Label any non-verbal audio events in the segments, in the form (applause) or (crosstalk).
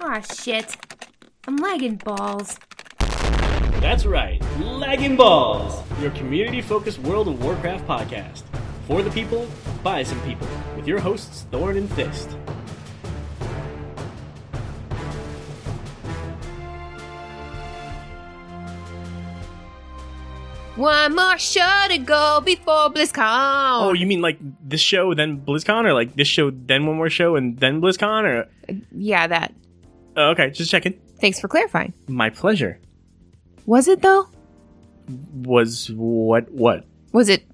Aw, shit. I'm lagging balls. That's right, Lagging Balls, your community focused World of Warcraft podcast. For the people, by some people, with your hosts, Thorn and Fist. One more show to go before BlizzCon. Oh, you mean like this show, then BlizzCon, or like this show, then one more show, and then BlizzCon? Or yeah, that. Oh, okay, just checking. Thanks for clarifying. My pleasure. Was it though? Was what? What? Was it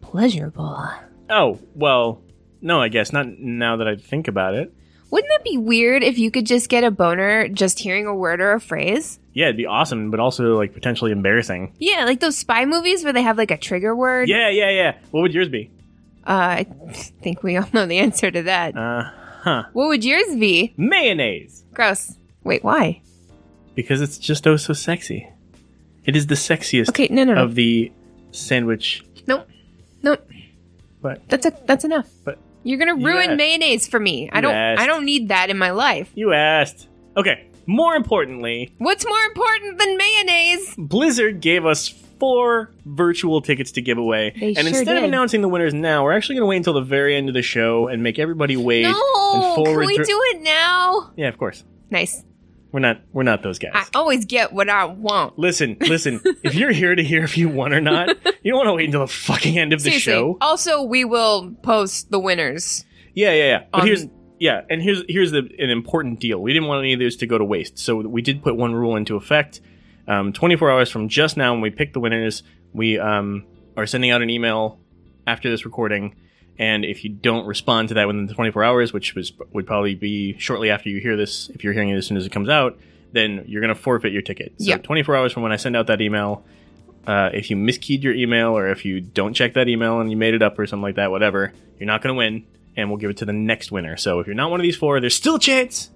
pleasurable? Oh, well, no, I guess not. Now that I think about it, Wouldn't that be weird if you could just get a boner just hearing a word or a phrase? yeah, it'd be awesome, but also like potentially embarrassing. Yeah, like those spy movies where they have like a trigger word. Yeah, yeah, yeah. What would yours be? Uh, I think we all know the answer to that. Uh huh. what would yours be? Mayonnaise. Gross. Wait, why? Because it's just oh so sexy. It is the sexiest Okay, no, no, no. of the sandwich. Nope. Nope. But That's a, that's enough. but You're gonna You ruin asked. mayonnaise for me. I You don't. asked. I don't need that in my life. you asked. Okay. More importantly, What's more important than mayonnaise? Blizzard gave us four virtual tickets to give away. They and sure instead of announcing the winners now, we're actually going to wait until the very end of the show and make everybody wait No, can we through- do it now? Yeah, of course. Nice. We're not we're not those guys. I always get what I want. Listen, (laughs) listen. if you're here to hear if you won or not, you don't want to wait until the fucking end of the Seriously. show. Also, we will post the winners. Yeah, yeah, yeah. But On- here's yeah, and here's here's the an important deal. We didn't want any of those to go to waste, so we did put one rule into effect. Um, 24 hours from just now, when we pick the winners, we um, are sending out an email after this recording. And if you don't respond to that within the 24 hours, which was would probably be shortly after you hear this, if you're hearing it as soon as it comes out, then you're going to forfeit your ticket. So Yeah. 24 hours from when I send out that email, uh, if you miskeyed your email or if you don't check that email and you made it up or something like that, whatever, you're not going to win, and we'll give it to the next winner. So if you're not one of these four, there's still a chance,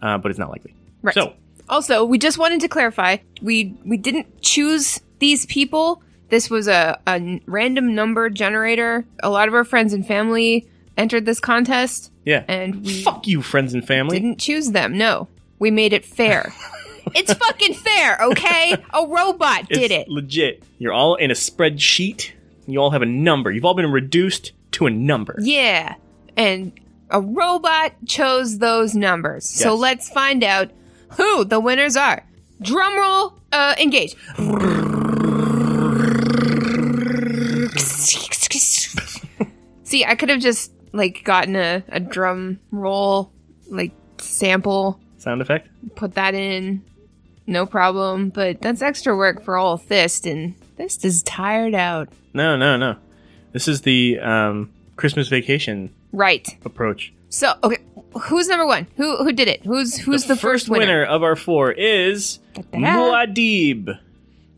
uh, but it's not likely. Right. So Also, we just wanted to clarify we we didn't choose these people. This was a, a random number generator. A lot of our friends and family entered this contest, yeah, and we fuck you, friends and family. didn't choose them. No, we made it fair. (laughs) it's fucking fair, okay? A robot It's did it. legit. You're all in a spreadsheet. You all have a number. You've all been reduced to a number. Yeah, and a robot chose those numbers. So let's find out who the winners are. Drum roll, uh, engage. See, I could have just like gotten a, a drum roll like sample, Sound effect. put that in, no problem. But that's extra work for all Fist, and Fist is tired out. No, no, no. This is the um, Christmas vacation Right. approach. So okay, who's number one? Who who did it? Who's who's the, first, winner? of our four is Da-da-da. Muad'Dib.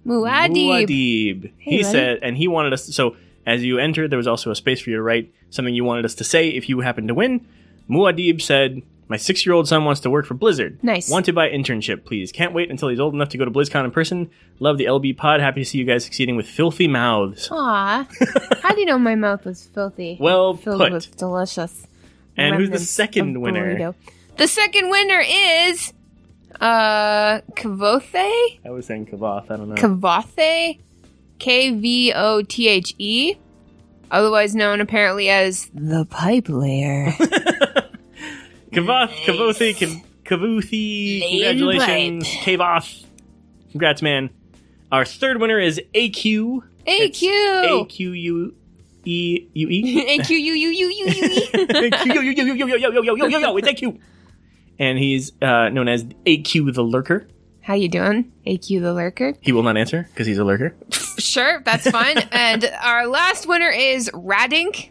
Muad'Dib. Muad'Dib. Hey, he buddy. said, and he wanted us. To, so as you entered, there was also a space for you to write something you wanted us to say if you happened to win. Muad'Dib said, "My six-year-old son wants to work for Blizzard. Nice. Want to buy internship, please. Can't wait until he's old enough to go to BlizzCon in person. Love the LB pod. Happy to see you guys succeeding with filthy mouths. Aw. (laughs) How do you know my mouth was filthy? Well Filled put. with delicious. And who's the second winner? burrito. The second winner is uh Kvothe? I was saying Kavoth. I don't know. Kvothe? K V O T H E. Otherwise known apparently as the pipe layer. (laughs) Kavoth, Kavothi, Kav- Kavuthi, Lane congratulations, Kavoth. Congrats, man. Our third winner is AQ. AQ. AQU E U E and you yo yo yo yo yo yo it's AQ, and he's uh, known as AQ the Lurker. How you doing, AQ the Lurker? He will not answer because he's a lurker. sure, that's fine. and our last winner is Radink.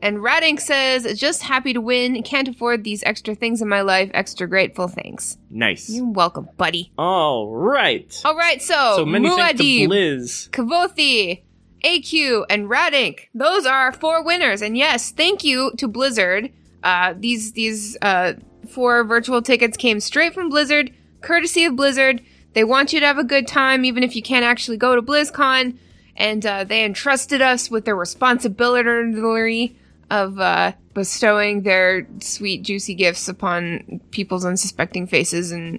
And Radink says, just happy to win. Can't afford these extra things in my life. Extra grateful. Thanks. Nice. You're welcome, buddy. All right. All right. So, so many Muad'Dib, thanks to Blizz. Kavothi, AQ, and Radink. Those are our four winners. And yes, thank you to Blizzard. Uh, these these uh, four virtual tickets came straight from Blizzard, courtesy of Blizzard. They want you to have a good time, even if you can't actually go to BlizzCon. And uh, they entrusted us with the responsibility of uh, bestowing their sweet, juicy gifts upon people's unsuspecting faces and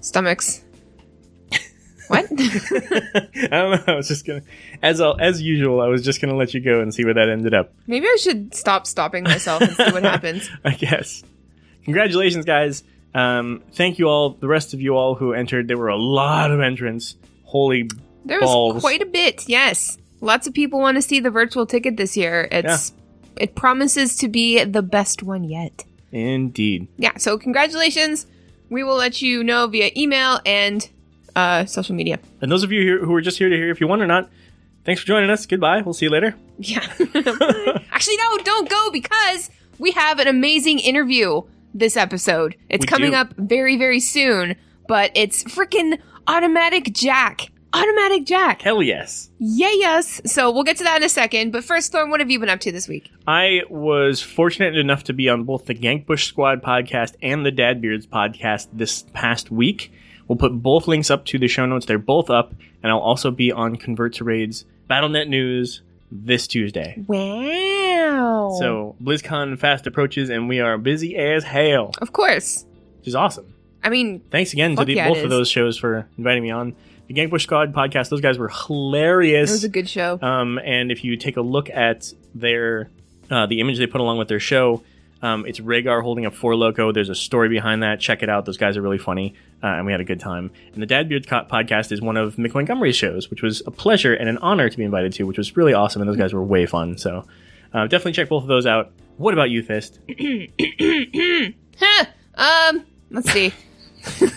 stomachs. What? (laughs) I don't know. I was just gonna, as as usual, I was just gonna let you go and see where that ended up. Maybe I should stop stopping myself and see what (laughs) happens. I guess. Congratulations, guys. Um, thank you all, the rest of you all who entered. There were a lot of entrants. Holy There was Balls. quite a bit, yes. Lots of people want to see the virtual ticket this year. It's it promises to be the best one yet. indeed. Yeah, so congratulations. We will let you know via email and uh, social media. And those of you here who are just here to hear if you want or not, thanks for joining us. Goodbye. We'll see you later. Yeah. (laughs) Actually, no, don't go because we have an amazing interview this episode. It's We coming do. up very, very soon, but it's freaking Automatic Jack. Automatic Jack. Hell yes. Yeah, yes. So we'll get to that in a second. But first, Thorn, what have you been up to this week? I was fortunate enough to be on both the Gankbush Squad podcast and the Dadbeards podcast this past week. We'll put both links up to the show notes. They're both up, and I'll also be on Convert to Raids BattleNet News this Tuesday. Wow. So BlizzCon fast approaches, and we are busy as hell, of course. which is awesome. I mean, Thanks again to the, yeah, both of those shows for inviting me on. The Gankbush Squad podcast; those guys were hilarious. it was a good show. Um, and if you take a look at their uh, the image they put along with their show, um, it's Rhaegar holding a Four Loko. There's a story behind that. Check it out. Those guys are really funny, uh, and we had a good time. And the Dadbeard co- podcast is one of Mick Montgomery's shows, which was a pleasure and an honor to be invited to, which was really awesome. And those guys were way fun. So uh, definitely check both of those out. What about you, Fist? (coughs) Um, let's see. (laughs)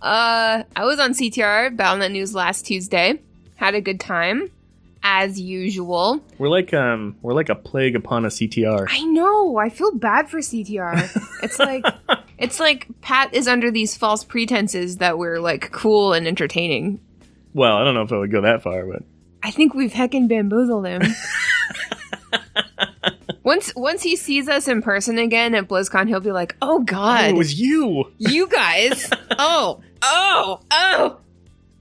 uh, I was on CTR BattleNet News last Tuesday. Had a good time, as usual. We're like um, we're like a plague upon a CTR. I know. I feel bad for CTR. it's (laughs) like it's like Pat is under these false pretenses that we're like cool and entertaining. Well, I don't know if I would go that far, but I think we've heckin' bamboozled him. (laughs) once once he sees us in person again at BlizzCon, he'll be like, "Oh Oh, God, it was you. you guys! (laughs) oh, oh, oh!"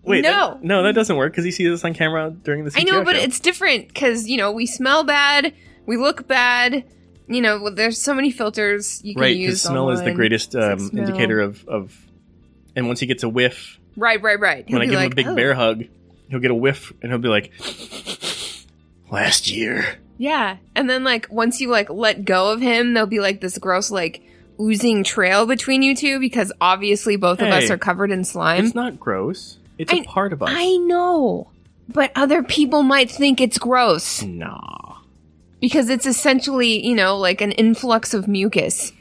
Wait, no, that- no, that doesn't work because he sees us on camera during the. I know, but show. it's different because you know we smell bad, we look bad. You know, there's so many filters you can right use. because smell is the greatest um, Smell. indicator of, of and once he gets a whiff Right, right, right. He'll when i give him a big "Oh." bear hug he'll get a whiff and he'll be like last year Yeah, and then like once you like let go of him, there'll be like this gross like oozing trail between you two because obviously both of us are covered in slime. it's not gross it's a I- part of us I know, but other people might think it's gross nah because it's essentially you know like an influx of mucus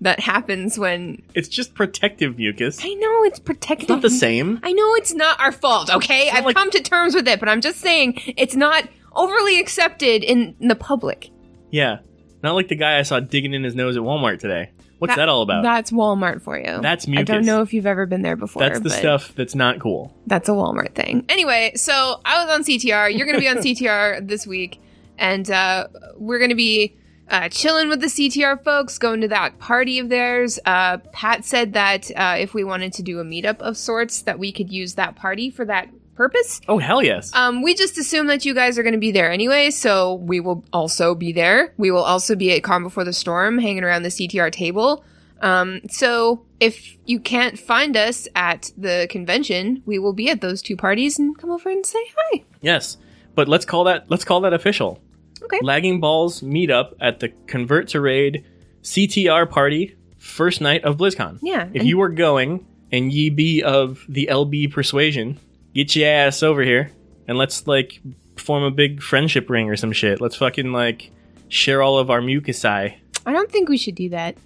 that happens when it's just protective mucus I know it's protective. it's not the same I know it's not our fault, okay? I've like- come to terms with it, but I'm just saying it's not overly accepted in the public. yeah not like the guy i saw digging in his nose at walmart today what's that, all about That's Walmart for you. That's me. I don't know if you've ever been there before. that's the stuff that's not cool That's a Walmart thing. Anyway, so I was on CTR. You're going to be on (laughs) CTR this week, and uh, we're going to be uh, chilling with the CTR folks, going to that party of theirs. Uh, Pat said that uh, if we wanted to do a meetup of sorts, that we could use that party for that purpose. oh hell yes Um, we just assume that you guys are going to be there anyway, so we will also be there. We will also be at Calm Before the Storm, hanging around the CTR table. Um, so if you can't find us at the convention, we will be at those two parties and come over and say hi. yes but let's call that let's call that official Okay. Lagging Balls meetup at the Convert to Raid CTR party first night of BlizzCon. Yeah, If and- you are going and ye be of the LB persuasion, get your ass over here and let's like form a big friendship ring or some shit. Let's fucking like share all of our mucusi. I don't think we should do that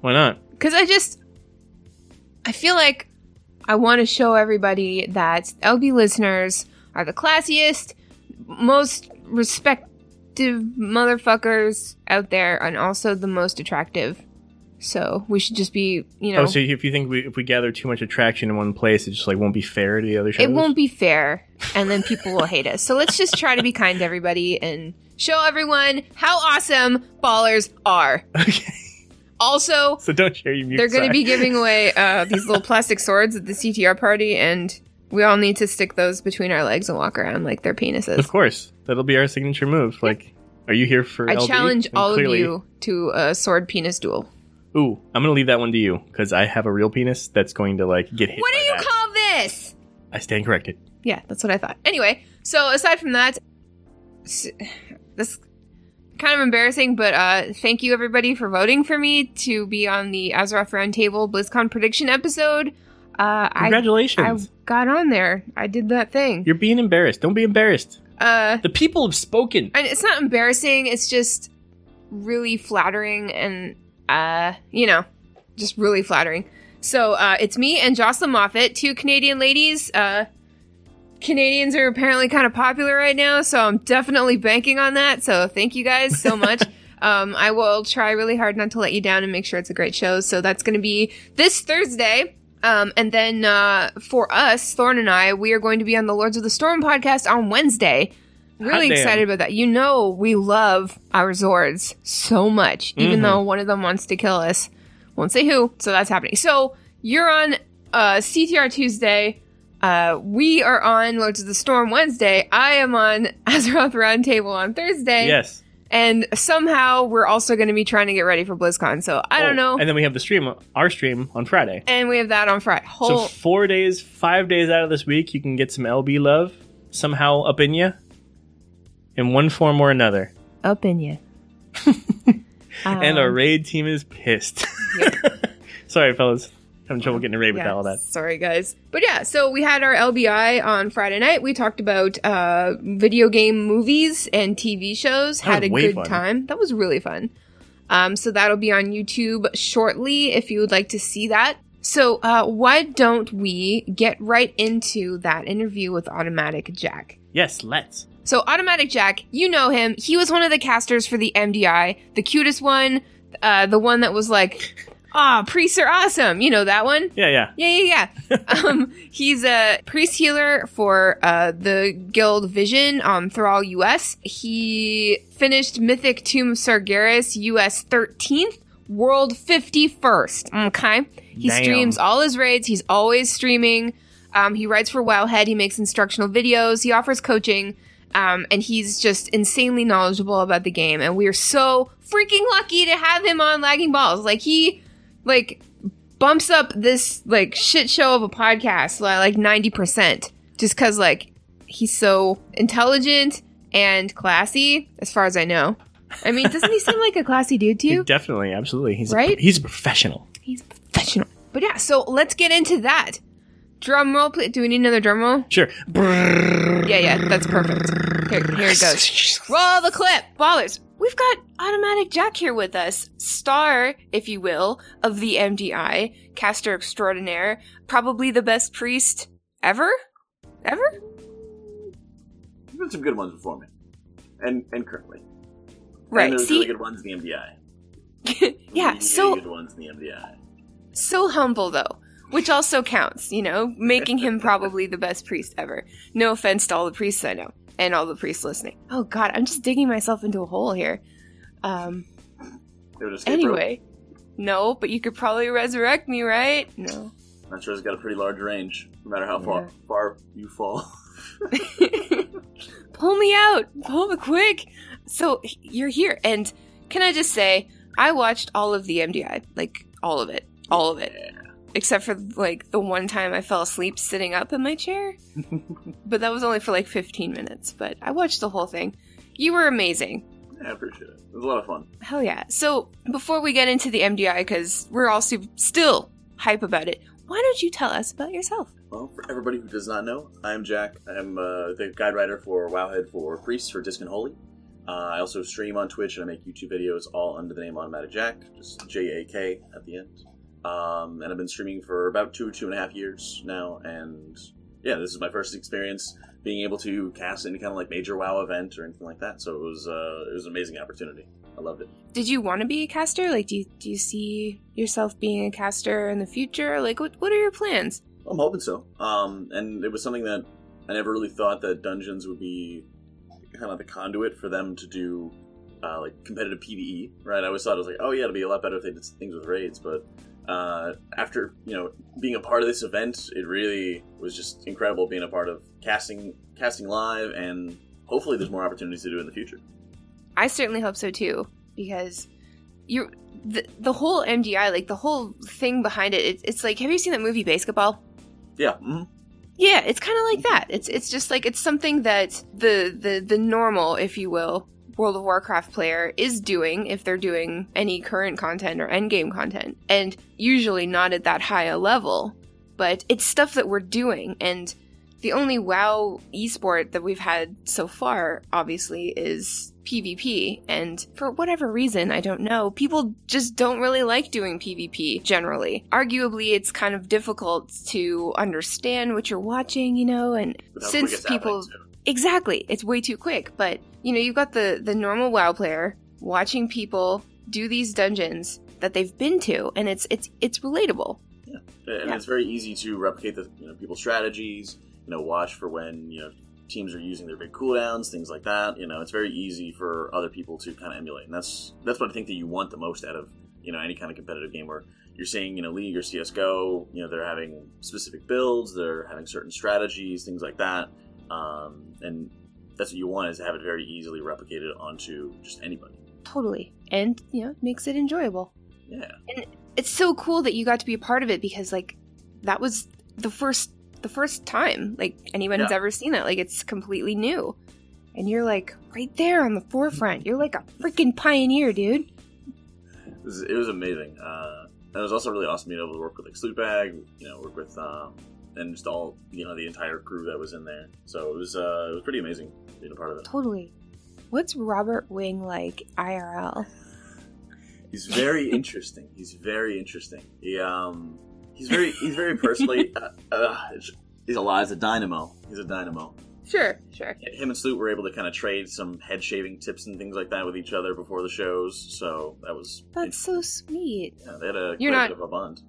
Why not? because I just I feel like I want to show everybody that LB listeners are the classiest, most respective motherfuckers out there, and also the most attractive. So we should just be, you know, Oh, so if you think we, if we gather too much attraction in one place, it just like won't be fair to the other shows? it won't be fair, and then people will hate us. So let's just try to be kind to everybody and show everyone how awesome ballers are. Okay. Also, So don't share your mucusi. They're going to be giving away uh, these little plastic swords at the CTR party, and we all need to stick those between our legs and walk around like they're penises. Of course. That'll be our signature move. Like Are you here for? I LB? challenge Well, all clearly- of you to a sword penis duel. Ooh, I'm gonna leave that one to you because I have a real penis that's going to like get hit. What do you that. call this? I stand corrected. Yeah, that's what I thought. Anyway, so aside from that, this kind of embarrassing, but uh, thank you everybody for voting for me to be on the Azeroth Roundtable BlizzCon prediction episode. Uh, I I Congratulations! got on there. I did that thing. You're being embarrassed. Don't be embarrassed. Uh, The people have spoken. and it's not embarrassing. It's just really flattering, and uh, you know, just really flattering. So uh, it's me and Jocelyn Moffat, two Canadian ladies. Uh, Canadians are apparently kind of popular right now, so I'm definitely banking on that. So thank you guys so (laughs) much. um, I will try really hard not to let you down and make sure it's a great show. So that's going to be this Thursday. Um, and then uh, for us, Thorn and I, we are going to be on the Lords of the Storm podcast on Wednesday. Really Hot damn. excited about that. You know, we love our Zords so much, even Mhm. though one of them wants to kill us. Won't say who, so that's happening. So you're on uh, CTR Tuesday. Uh, we are on Lords of the Storm Wednesday. I am on (laughs) Azeroth Roundtable on Thursday. Yes. And somehow we're also going to be trying to get ready for BlizzCon. So I don't Oh, know. And then we have the stream, our stream on Friday. And we have that on Friday. So Whole, four days, five days out of this week, you can get some LB love somehow up in you, in one form or another. up in you. and our raid team is pissed. (laughs) Sorry, fellas, having trouble getting a raid with all that. Sorry, guys. But yeah, so we had our LBI on Friday night. We talked about uh, video game movies and TV shows. That had a good fun. time. That was really fun. Um, so that'll be on YouTube shortly if you would like to see that. So uh, why don't we get right into that interview with Automatic Jack? Yes, let's. So Automatic Jack, you know him. He was one of the casters for the MDI, the cutest one, uh, the one that was like, (laughs) "Ah, priests are awesome." You know that one. Yeah, yeah. Yeah, yeah, yeah. (laughs) um, he's a priest healer for uh, the guild Vision on Thrall US. He finished Mythic Tomb of Sargeras US 13th, World 51st. Okay. He Damn. streams all his raids. He's always streaming. Um, he writes for Wowhead. He makes instructional videos. He offers coaching. Um, and he's just insanely knowledgeable about the game. And we are so freaking lucky to have him on Lagging Balls. Like, he, like, bumps up this like shit show of a podcast by like 90% just because like he's so intelligent and classy as far as i know i mean doesn't he seem like a classy dude to you Definitely, absolutely. He's Right? A, he's a professional. he's professional but yeah so let's get into that drum roll please. Do we need another drum roll? Sure. yeah yeah that's perfect. Here, here it goes. Roll the clip. Ballers we've got automatic jack here with us. Star if you will of the mdi caster extraordinaire. Probably the best priest ever? Ever? There's been some good ones before me, and and currently. right And there's see? really good ones in the MDI. (laughs) yeah Really so good ones in the MDI. so humble though which also counts you know making him probably the best priest ever. No offense to all the priests i know and all the priests listening. Oh god i'm just digging myself into a hole here. Um They would rope. anyway. No but you could probably resurrect me right? No. That sure He's got a pretty large range, no matter how far Yeah. far you fall. (laughs) pull me out. Pull me quick. So you're here and can i just say i watched all of the mdi like all of it. All of it except for like the one time i fell asleep sitting up in my chair (laughs) but that was only for like 15 minutes but i watched the whole thing you were amazing I appreciate it. It was a lot of fun. hell yeah so before we get into the mdi because we're all super, still hype about it why don't you tell us about yourself Well, for everybody who does not know, I am Jack. I am uh, the guide writer for Wowhead for Priests for Disc and Holy. Uh, I also stream on Twitch and I make YouTube videos all under the name Automatic Jack, just J A K at the end. Um, and I've been streaming for about two, two and a half years now. And yeah, this is my first experience being able to cast any kind of like major WoW event or anything like that. So it was uh, it was an amazing opportunity. I loved it. did you want to be a caster like do you, do you see yourself being a caster in the future like what, what are your plans I'm hoping so. Um, and it was something that I never really thought that dungeons would be kind of the conduit for them to do uh, like competitive PVE, right? I always thought it was like, oh yeah, it'd be a lot better if they did things with raids, but uh, after you know being a part of this event, it really was just incredible being a part of casting casting live, and hopefully there's more opportunities to do in the future. I certainly hope so too, because you're the, the whole MDI, like the whole thing behind it, it, it's like, have you seen that movie Basketball? Yeah. hmm Yeah, it's kind of like that. It's it's just like it's something that the the the normal, if you will, World of Warcraft player is doing if they're doing any current content or endgame content, and usually not at that high a level, but it's stuff that we're doing. And the only WoW esport that we've had so far, obviously, is PvP. And for whatever reason, I don't know, people just don't really like doing PvP generally. Arguably, it's kind of difficult to understand what you're watching, you know, and Without since people. Exactly. It's way too quick. But, you know, you've got the, the normal WoW player watching people do these dungeons that they've been to, and it's it's it's relatable. Yeah. And Yeah. it's very easy to replicate the you know people's strategies. You know, watch for when you know teams are using their big cooldowns, things like that. You know, it's very easy for other people to kind of emulate, and that's that's what I think that you want the most out of you know any kind of competitive game where you're seeing you know League or CS:GO. You know, they're having specific builds, they're having certain strategies, things like that, um, and that's what you want is to have it very easily replicated onto just anybody. Totally. And, you know, makes it enjoyable. Yeah. And it's so cool that you got to be a part of it because like that was the first the first time like anyone's Yeah. ever seen that. Like it's completely new. And you're like right there on the forefront. You're like a freaking pioneer, dude. it was, it was amazing. Uh, and it was also really awesome being able to work with like Slootbag, you know, work with um, and just all you know the entire crew that was in there. So it was uh, it was pretty amazing being a part of it. Totally. What's Robert Wing like IRL? He's very (laughs) interesting. He's very interesting. He um he's very he's very personally (laughs) uh, uh, he's a lot. He's a dynamo. He's a dynamo. Sure, sure. Him and Sloot were able to kind of trade some head shaving tips and things like that with each other before the shows. So that was That's so sweet. yeah, they had a You're not- bit of a bond.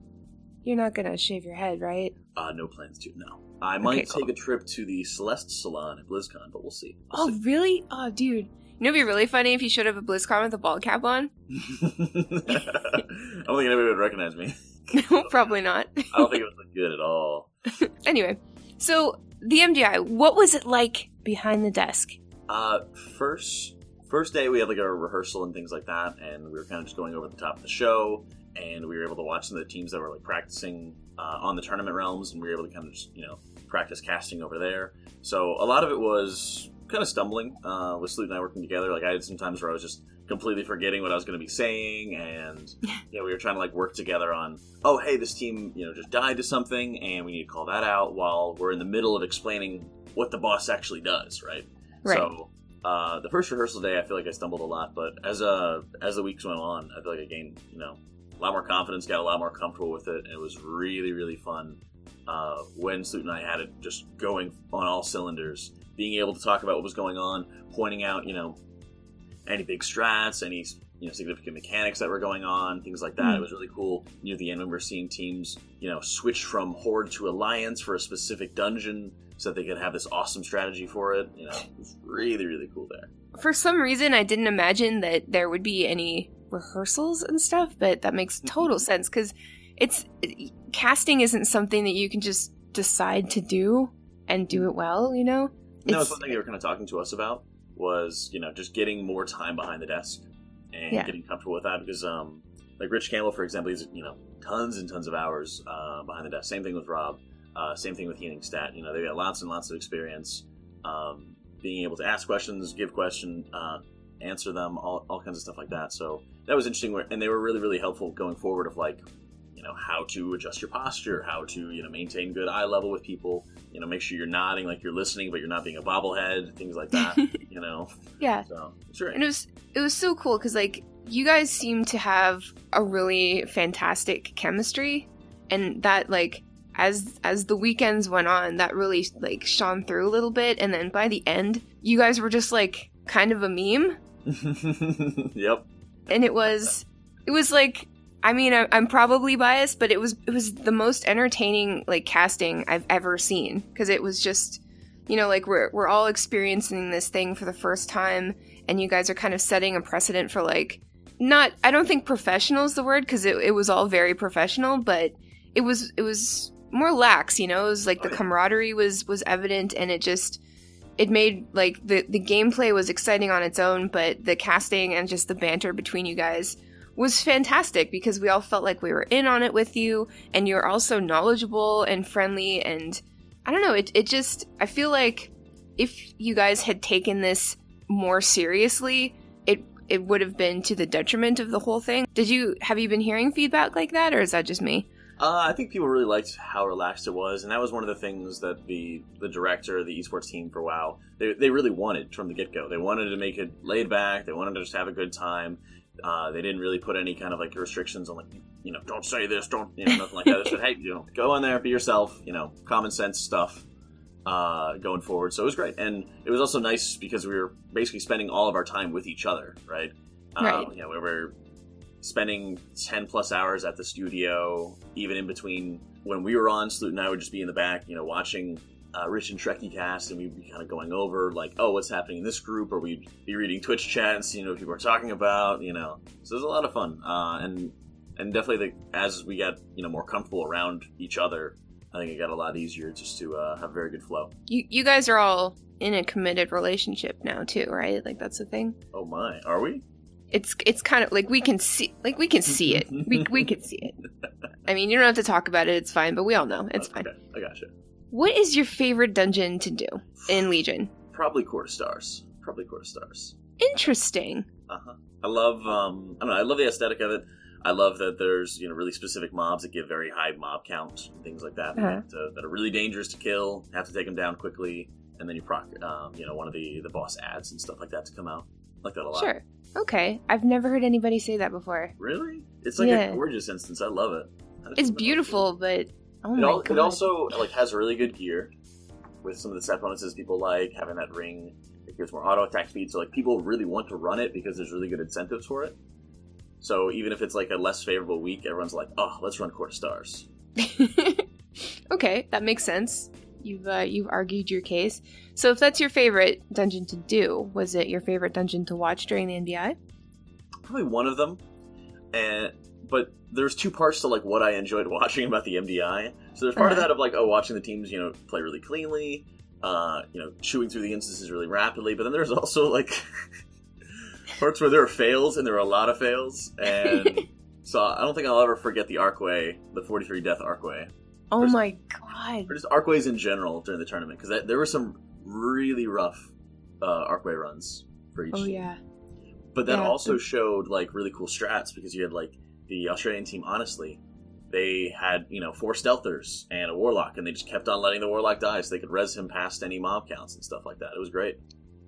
You're not gonna shave your head, right? Uh, no plans to. No, I might cool. take a trip to the Celeste Salon at BlizzCon, but we'll see. Oh, We'll (laughs) really? Oh, dude. You know, it'd be really funny if you showed up at BlizzCon with a bald cap on. (laughs) I don't think anybody would recognize me. No, Probably not. (laughs) I don't think it would look good at all. anyway, so the MDI, what was it like behind the desk? Uh, first first day we had like a rehearsal and things like that, and we were kind of just going over the top of the show, and we were able to watch some of the teams that were like practicing uh, on the tournament realms, and we were able to kind of just you know practice casting over there. So a lot of it was kind of stumbling uh, with Sloot and I working together. Like I had some times where I was just completely forgetting what I was going to be saying, and (laughs) you know we were trying to like work together on oh hey this team you know just died to something, and we need to call that out while we're in the middle of explaining what the boss actually does, right? Right. So uh, the first rehearsal day, I feel like I stumbled a lot, but as uh, as the weeks went on, I feel like I gained you know a lot more confidence, got a lot more comfortable with it, and it was really really fun. Uh, when Sloot and I had it just going on all cylinders, being able to talk about what was going on, pointing out you know any big strats, any you know significant mechanics that were going on, things like that. Mm. It was really cool. Know, the end when we were seeing teams you know switch from horde to alliance for a specific dungeon so that they could have this awesome strategy for it. You know, it was really, really cool there. For some reason, I didn't imagine that there would be any rehearsals and stuff, but that makes total sense because it's casting isn't something that you can just decide to do and do it well, you know? That was It's- one thing they were kind of talking to us about was, you know, just getting more time behind the desk and Yeah. getting comfortable with that because, um, like Rich Campbell, for example, he's, you know, tons and tons of hours uh, behind the desk. Same thing with Rob. Uh, same thing with Healing Stat. You know, they've got lots and lots of experience um, being able to ask questions, give question, uh, answer them, all, all kinds of stuff like that. So that was interesting. Where, and they were really, really helpful going forward of like, you know, how to adjust your posture, how to, you know, maintain good eye level with people, you know, make sure you're nodding like you're listening, but you're not being a bobblehead, things like that, (laughs) you know. yeah. So it's great. And it was it was so cool because like you guys seem to have a really fantastic chemistry, and that like as as the weekends went on, that really like shone through a little bit. And then by the end, you guys were just like kind of a meme, (laughs) yep. and it was it was like I mean I, I'm probably biased, but it was it was the most entertaining like casting I've ever seen because it was just you know like we're we're all experiencing this thing for the first time, and you guys are kind of setting a precedent for like not I don't think professional is the word because it, it was all very professional, but it was it was more lax, you know. It was like the camaraderie was was evident, and it just it made like the the gameplay was exciting on its own, but the casting and just the banter between you guys was fantastic because we all felt like we were in on it with you and you're also knowledgeable and friendly and I don't know, it it just I feel like if you guys had taken this more seriously, it it would have been to the detriment of the whole thing. Did you have you been hearing feedback like that or is that just me? Uh, I think people really liked how relaxed it was, and that was one of the things that the the director, the esports team for WoW, they, they really wanted from the get go. They wanted to make it laid back. They wanted to just have a good time. Uh, they didn't really put any kind of like restrictions on like you know don't say this, don't you know nothing like that. They said (laughs) hey you know go in there, be yourself. You know common sense stuff uh, going forward. So it was great, and it was also nice because we were basically spending all of our time with each other, right? Right. Um, you know we were spending 10 plus hours at the studio, even in between when we were on, Sloot and I would just be in the back, you know, watching uh, Rich and Trekkie cast, and we'd be kind of going over, like, oh, what's happening in this group, or we'd be reading Twitch chats, you know, what people are talking about, you know. So it was a lot of fun. Uh, and and definitely, the, as we got, you know, more comfortable around each other, I think it got a lot easier just to uh, have very good flow. You you guys are all in a committed relationship now too, right? Like that's the thing. Oh my, are we? It's it's kind of like we can see like we can see it. we we can see it. I mean, you don't have to talk about it. It's fine, but we all know it's fine. Okay, I gotcha. What is your favorite dungeon to do in Legion? Probably Court of Stars. Probably Court of Stars. Interesting. Uh huh. I love um I don't know, I love the aesthetic of it. I love that there's you know really specific mobs that give very high mob counts and things like that that, Uh-huh. have to- that are really dangerous to kill. Have to take them down quickly, and then you proc um, you know one of the the boss ads and stuff like that to come out. Like that a lot. Sure. Okay. I've never heard anybody say that before. Really? It's like Yeah. a gorgeous instance. I love it. I just It's love it. beautiful, but oh It, my al- god. it also like has really good gear with some of the set bonuses people like having that ring. It gives more auto attack speed, so like people really want to run it because there's really good incentives for it. So even if it's like a less favorable week, everyone's like, "Oh, let's run Court of Stars." (laughs) okay, that makes sense. You've uh, you've argued your case. So if that's your favorite dungeon to do, was it your favorite dungeon to watch during the MDI? Probably one of them, and but there's two parts to like what I enjoyed (laughs) watching about the MDI. So there's part of Uh-huh. that of like oh, watching the teams you know play really cleanly, uh, you know, chewing through the instances really rapidly. But then there's also like (laughs) parts where there are fails, and there are a lot of fails, and (laughs) so I don't think I'll ever forget the Arcway, the 43 death Arcway, Oh There's- my god. or just Arcways in general during the tournament because there were some really rough uh, Arcway runs for each. Oh team. yeah. But that Yeah. also showed like really cool strats because you had like the Australian team. Honestly, they had you know four stealthers and a warlock, and they just kept on letting the warlock die so they could res him past any mob counts and stuff like that. It was great.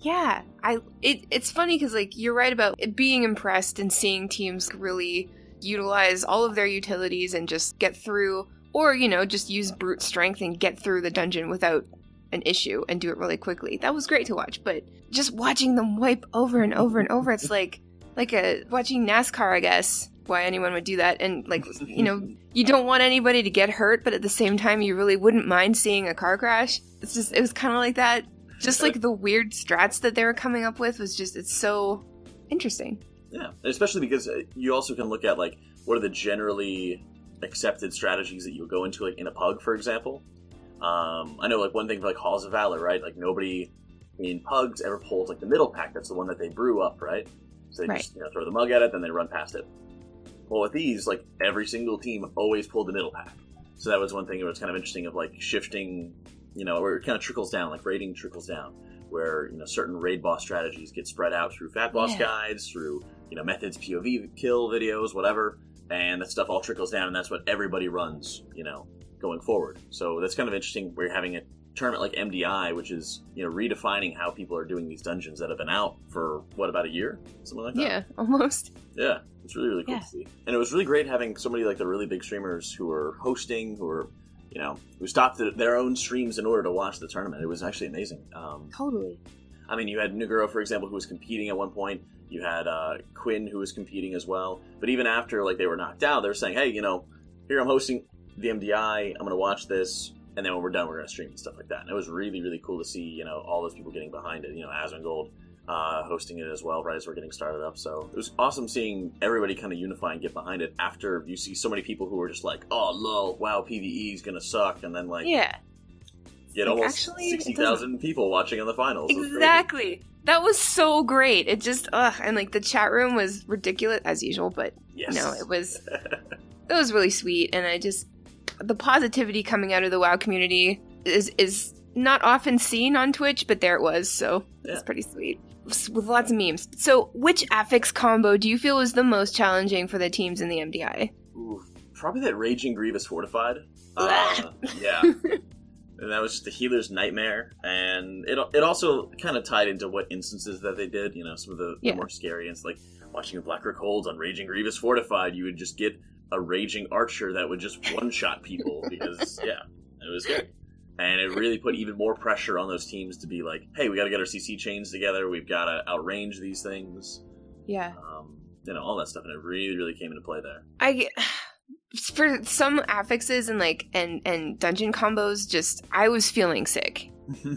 Yeah, I it it's funny because like you're right about being impressed and seeing teams really utilize all of their utilities and just get through, or you know just use brute strength and get through the dungeon without an issue and do it really quickly. That was great to watch, but just watching them wipe over and over and over, it's like like a watching NASCAR, I guess. Why anyone would do that, and like you know, you don't want anybody to get hurt, but at the same time, you really wouldn't mind seeing a car crash. It's just it was kind of like that just like the weird strats that they were coming up with was just it's so interesting Yeah, especially because uh, you also can look at like what are the generally accepted strategies that you would go into like in a pug, for example. Um, I know like one thing for like Halls of Valor, right? Like nobody in pugs ever pulls like the middle pack. That's the one that they brew up, right? So they Right. just you know throw the mug at it, then they run past it. Well, with these, like every single team always pulled the middle pack. So that was one thing that was kind of interesting of like shifting, you know, where it kind of trickles down, like raiding trickles down, where you know certain raid boss strategies get spread out through Fatboss Yeah. guides, through you know methods, POV kill videos, whatever, and that stuff all trickles down, and that's what everybody runs, you know, going forward. So that's kind of interesting. We're having a tournament like MDI, which is you know redefining how people are doing these dungeons that have been out for what about a year, something like that. yeah (laughs) almost Yeah, it's really really cool Yeah. to see, and it was really great having somebody like the really big streamers who are hosting, who are you know who stopped th- their own streams in order to watch the tournament. It was actually amazing. Um, totally I mean, you had Naguura, for example, who was competing at one point. You had uh, Quinn, who was competing as well. But even after like they were knocked out, they were saying, "Hey, you know, here I'm hosting the MDI. I'm going to watch this, and then when we're done, we're going to stream and stuff like that." And it was really, really cool to see, you know, all those people getting behind it. You know, Asmongold uh, hosting it as well, right as we're getting started up. So it was awesome seeing everybody kind of unify and get behind it. After you see so many people who were just like, "Oh, lol, wow, PVE is going to suck," and then like yeah You had Like, almost actually, sixty thousand people watching on the finals. Exactly. That was so great. It just ugh, and like the chat room was ridiculous as usual, but Yes. no, it was (laughs) it was really sweet, and I just the positivity coming out of the WoW community is is not often seen on Twitch, but there it was, so Yeah. it's pretty sweet with lots of memes. So, which affix combo do you feel was the most challenging for the teams in the MDI? Ooh, probably that Raging Grievous Fortified. (laughs) Uh, yeah. And that was just the healer's nightmare. And it, it also kind of tied into what instances that they did. You know, some of the, the more scary and like watching the Black Rook holds on Raging Grievous Fortified, you would just get a Raging Archer that would just one shot people (laughs) because, yeah, it was good. And it really put even more pressure on those teams to be like, hey, we got to get our CC chains together. We've got to outrange these things. Yeah. Um, you know, all that stuff. And it really, really came into play there. I for some affixes and like and and dungeon combos just I was feeling sick. (laughs)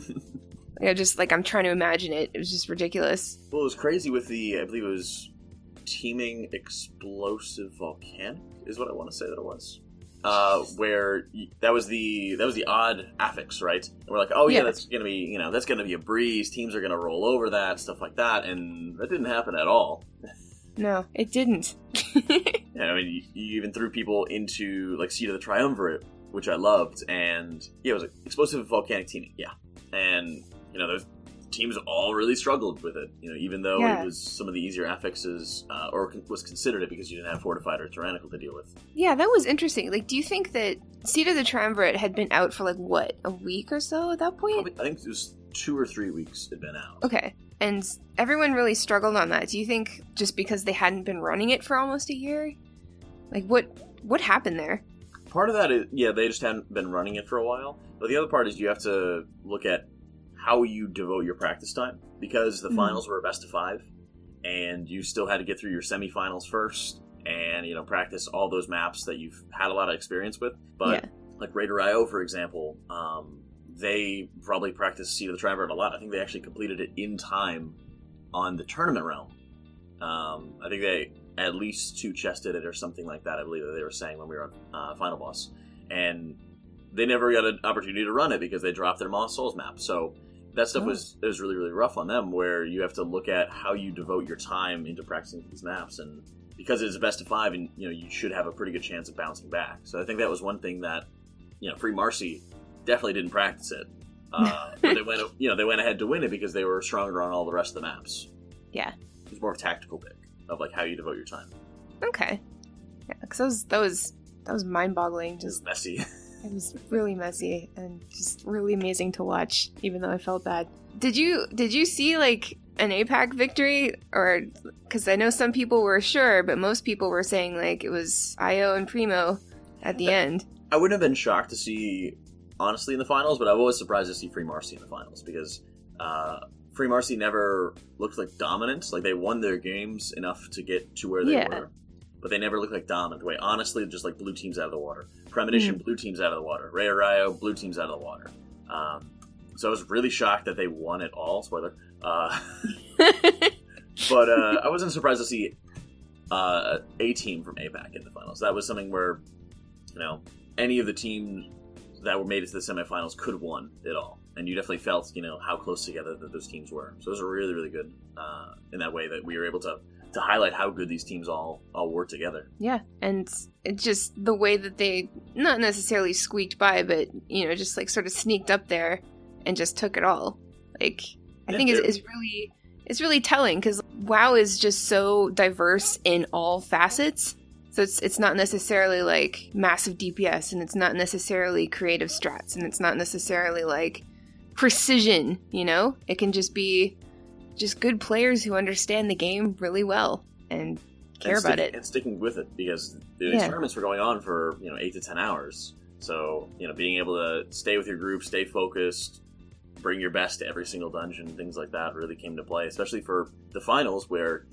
Like, I just like I'm trying to imagine it. It was just ridiculous. Well, it was crazy with the, I believe it was teeming explosive volcanic is what I want to say that it was. Uh, where y- that was the that was the odd affix, right? And we're like, oh yeah, Yeah. that's gonna be you know that's gonna be a breeze. Teams are gonna roll over that stuff like that, and that didn't happen at all. No, it didn't. (laughs) Yeah, I mean, you, you even threw people into like Seed of the Triumvirate, which I loved, and yeah, it was like explosive volcanic teeming, yeah, and you know those teams all really struggled with it. You know, even though Yeah. it was some of the easier affixes, uh, or con- was considered it because you didn't have fortified or tyrannical to deal with. yeah, that was interesting. Like, do you think that Seed of the Triumvirate had been out for like what a week or so at that point? Probably, I think it was two or three weeks had been out. Okay, and everyone really struggled on that. Do you think just because they hadn't been running it for almost a year? Like, what what happened there? Part of that is yeah, they just hadn't been running it for a while. But the other part is you have to look at how you devote your practice time because the Mhm. finals were a best of five, and you still had to get through your semifinals first, and you know practice all those maps that you've had a lot of experience with. But Yeah. like Raider IO, for example, um, they probably practiced Seed of the Triumvirate a lot. I think they actually completed it in time on the tournament realm. Um, I think they at least two chested it or something like that. I believe that they were saying when we were on uh, Final Boss, and they never got an opportunity to run it because they dropped their Maw of Souls map. So that stuff Oh. was was really really rough on them. Where you have to look at how you devote your time into practicing these maps, and because it's a best of five, and you know you should have a pretty good chance of bouncing back. So I think that was one thing that you know Free Mercy definitely didn't practice it. (laughs) Uh, but they went, you know, they went ahead to win it because they were stronger on all the rest of the maps. Yeah. It was more of a tactical pick of like how you devote your time. Okay, yeah, because that was that was that was mind boggling. It was Just messy. (laughs) It was really messy and just really amazing to watch, even though I felt bad. Did you did you see like an APAC victory, or because I know some people were sure, but most people were saying like it was Io and Primo at the end. I wouldn't have been shocked to see, honestly, in the finals, but I was surprised to see Free Mercy in the finals because uh, Free Mercy never looked like dominant. Like they won their games enough to get to where they Yeah. were, but they never looked like dominant. The way honestly, just like blew teams out of the water. Premonition, blew teams out of the water. Ray Rio, blew teams out of the water. Um, so I was really shocked that they won it all. Spoiler. Uh, (laughs) but uh, I wasn't surprised to see uh, a team from APAC in the finals. That was something where, you know, any of the teams that were made it to the semifinals could have won it all, and you definitely felt, you know, how close together that those teams were. So it was really, really good uh, in that way that we were able to to highlight how good these teams all all were together. yeah, and it just the way that they not necessarily squeaked by, but you know, just like sort of sneaked up there and just took it all. Like I Yeah, think is is really it's really telling because WoW is just so diverse in all facets. So it's it's not necessarily like massive DPS, and it's not necessarily creative strats, and it's not necessarily like precision. You know, it can just be just good players who understand the game really well and care and about it. and sticking with it because the Yeah. tournaments were going on for you know eight to ten hours. So you know, being able to stay with your group, stay focused, bring your best to every single dungeon, things like that really came to play. Especially for the finals, where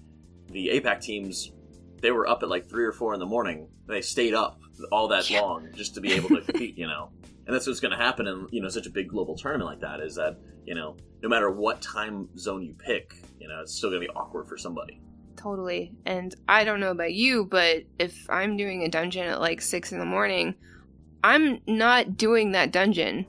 the APAC teams they were up at like three or four in the morning. They stayed up all that Yeah. long just to be able to compete. You know, (laughs) and that's what's going to happen in you know such a big global tournament like that. Is that you know no matter what time zone you pick, you know it's still going to be awkward for somebody. Totally. And I don't know about you, but if I'm doing a dungeon at like six in the morning, I'm not doing that dungeon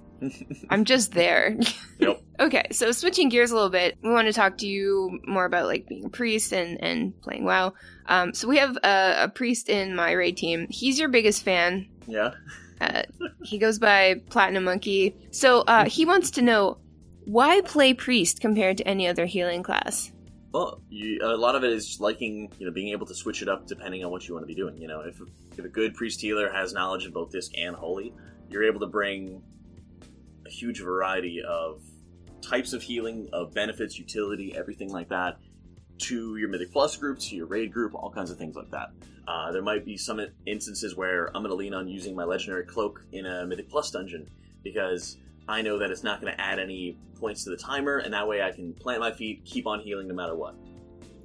I'm just there. (laughs) Yep. okay, so switching gears a little bit, we want to talk to you more about like being a priest and and playing WoW. Um, so we have a, a priest in my raid team. He's your biggest fan. yeah. Uh, he goes by Platinum Monkey. So uh, he wants to know why play priest compared to any other healing class. Well, you, a lot of it is liking, you know, being able to switch it up depending on what you want to be doing. You know, if, if a good priest healer has knowledge in both disc and holy, you're able to bring a huge variety of types of healing, of benefits, utility, everything like that, to your Mythic Plus group, to your raid group, all kinds of things like that. Uh, there might be some instances where I'm going to lean on using my legendary cloak in a Mythic Plus dungeon because I know that it's not going to add any points to the timer, and that way I can plant my feet, keep on healing no matter what.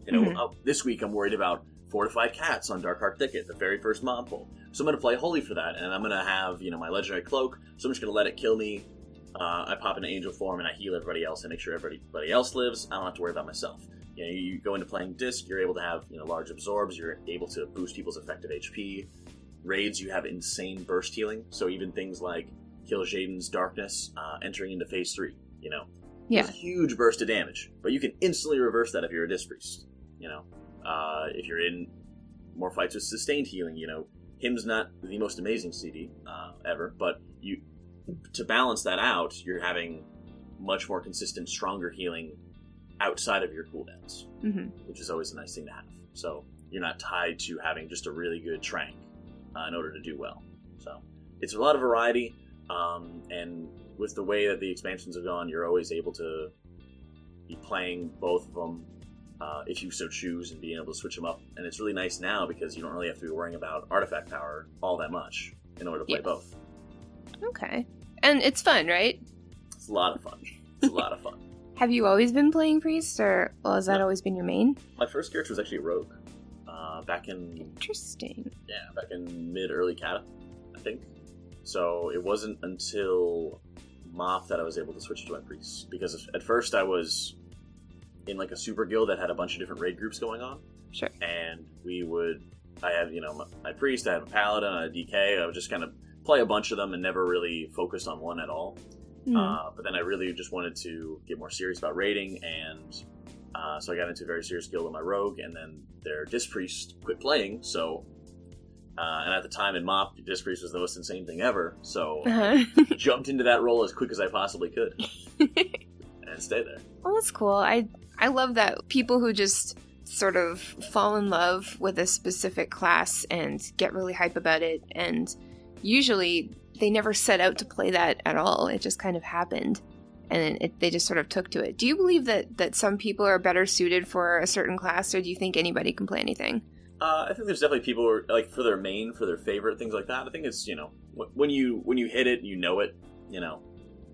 You know, Mhm. uh, this week I'm worried about fortified cats on Dark Heart Thicket, the very first mob pull. So I'm going to play Holy for that, and I'm going to have you know my legendary cloak. So I'm just going to let it kill me. Uh, I pop into angel form and I heal everybody else and make sure everybody else lives. I don't have to worry about myself. You know, you go into playing disc, you're able to have you know large absorbs. You're able to boost people's effective HP. Raids, you have insane burst healing. So even things like Kil'jaeden's darkness uh, entering into phase three. You know, Yeah. Huge burst of damage, but you can instantly reverse that if you're a disc priest. You know, uh, if you're in more fights with sustained healing, you know, Hymn's not the most amazing CD uh, ever, but you to balance that out, you're having much more consistent, stronger healing outside of your cooldowns, hmm which is always a nice thing to have. So you're not tied to having just a really good trank uh, in order to do well. So it's a lot of variety, um, and with the way that the expansions have gone, you're always able to be playing both of them uh, if you so choose, and being able to switch them up. And it's really nice now because you don't really have to be worrying about artifact power all that much in order to play Yeah. both. Okay. And it's fun, right? It's a lot of fun. It's a lot of fun. (laughs) Have you always been playing priest, or well, has that No. always been your main? My first character was actually a rogue. Uh, back in Interesting. yeah, back in mid early Cata, I think. So it wasn't until Mop that I was able to switch to my priest because at first I was in like a super guild that had a bunch of different raid groups going on, Sure. and we would I had you know my, my priest, I had a paladin, I had a DK. I was just kind of play a bunch of them and never really focused on one at all. Hmm. Uh, but then I really just wanted to get more serious about raiding, and uh, so I got into a very serious guild with my rogue, and then their disc priest quit playing. So, uh, and at the time in Mop, disc priest was the most insane thing ever. So, Uh-huh. (laughs) jumped into that role as quick as I possibly could, (laughs) and stay there. well, that's cool. I I love that people who just sort of fall in love with a specific class and get really hype about it, and usually they never set out to play that at all. It just kind of happened, and then it, they just sort of took to it. Do you believe that that some people are better suited for a certain class, or do you think anybody can play anything? Uh, I think there's definitely people who are, like for their main, for their favorite things like that. I think it's you know when you when you hit it, you know it. You know,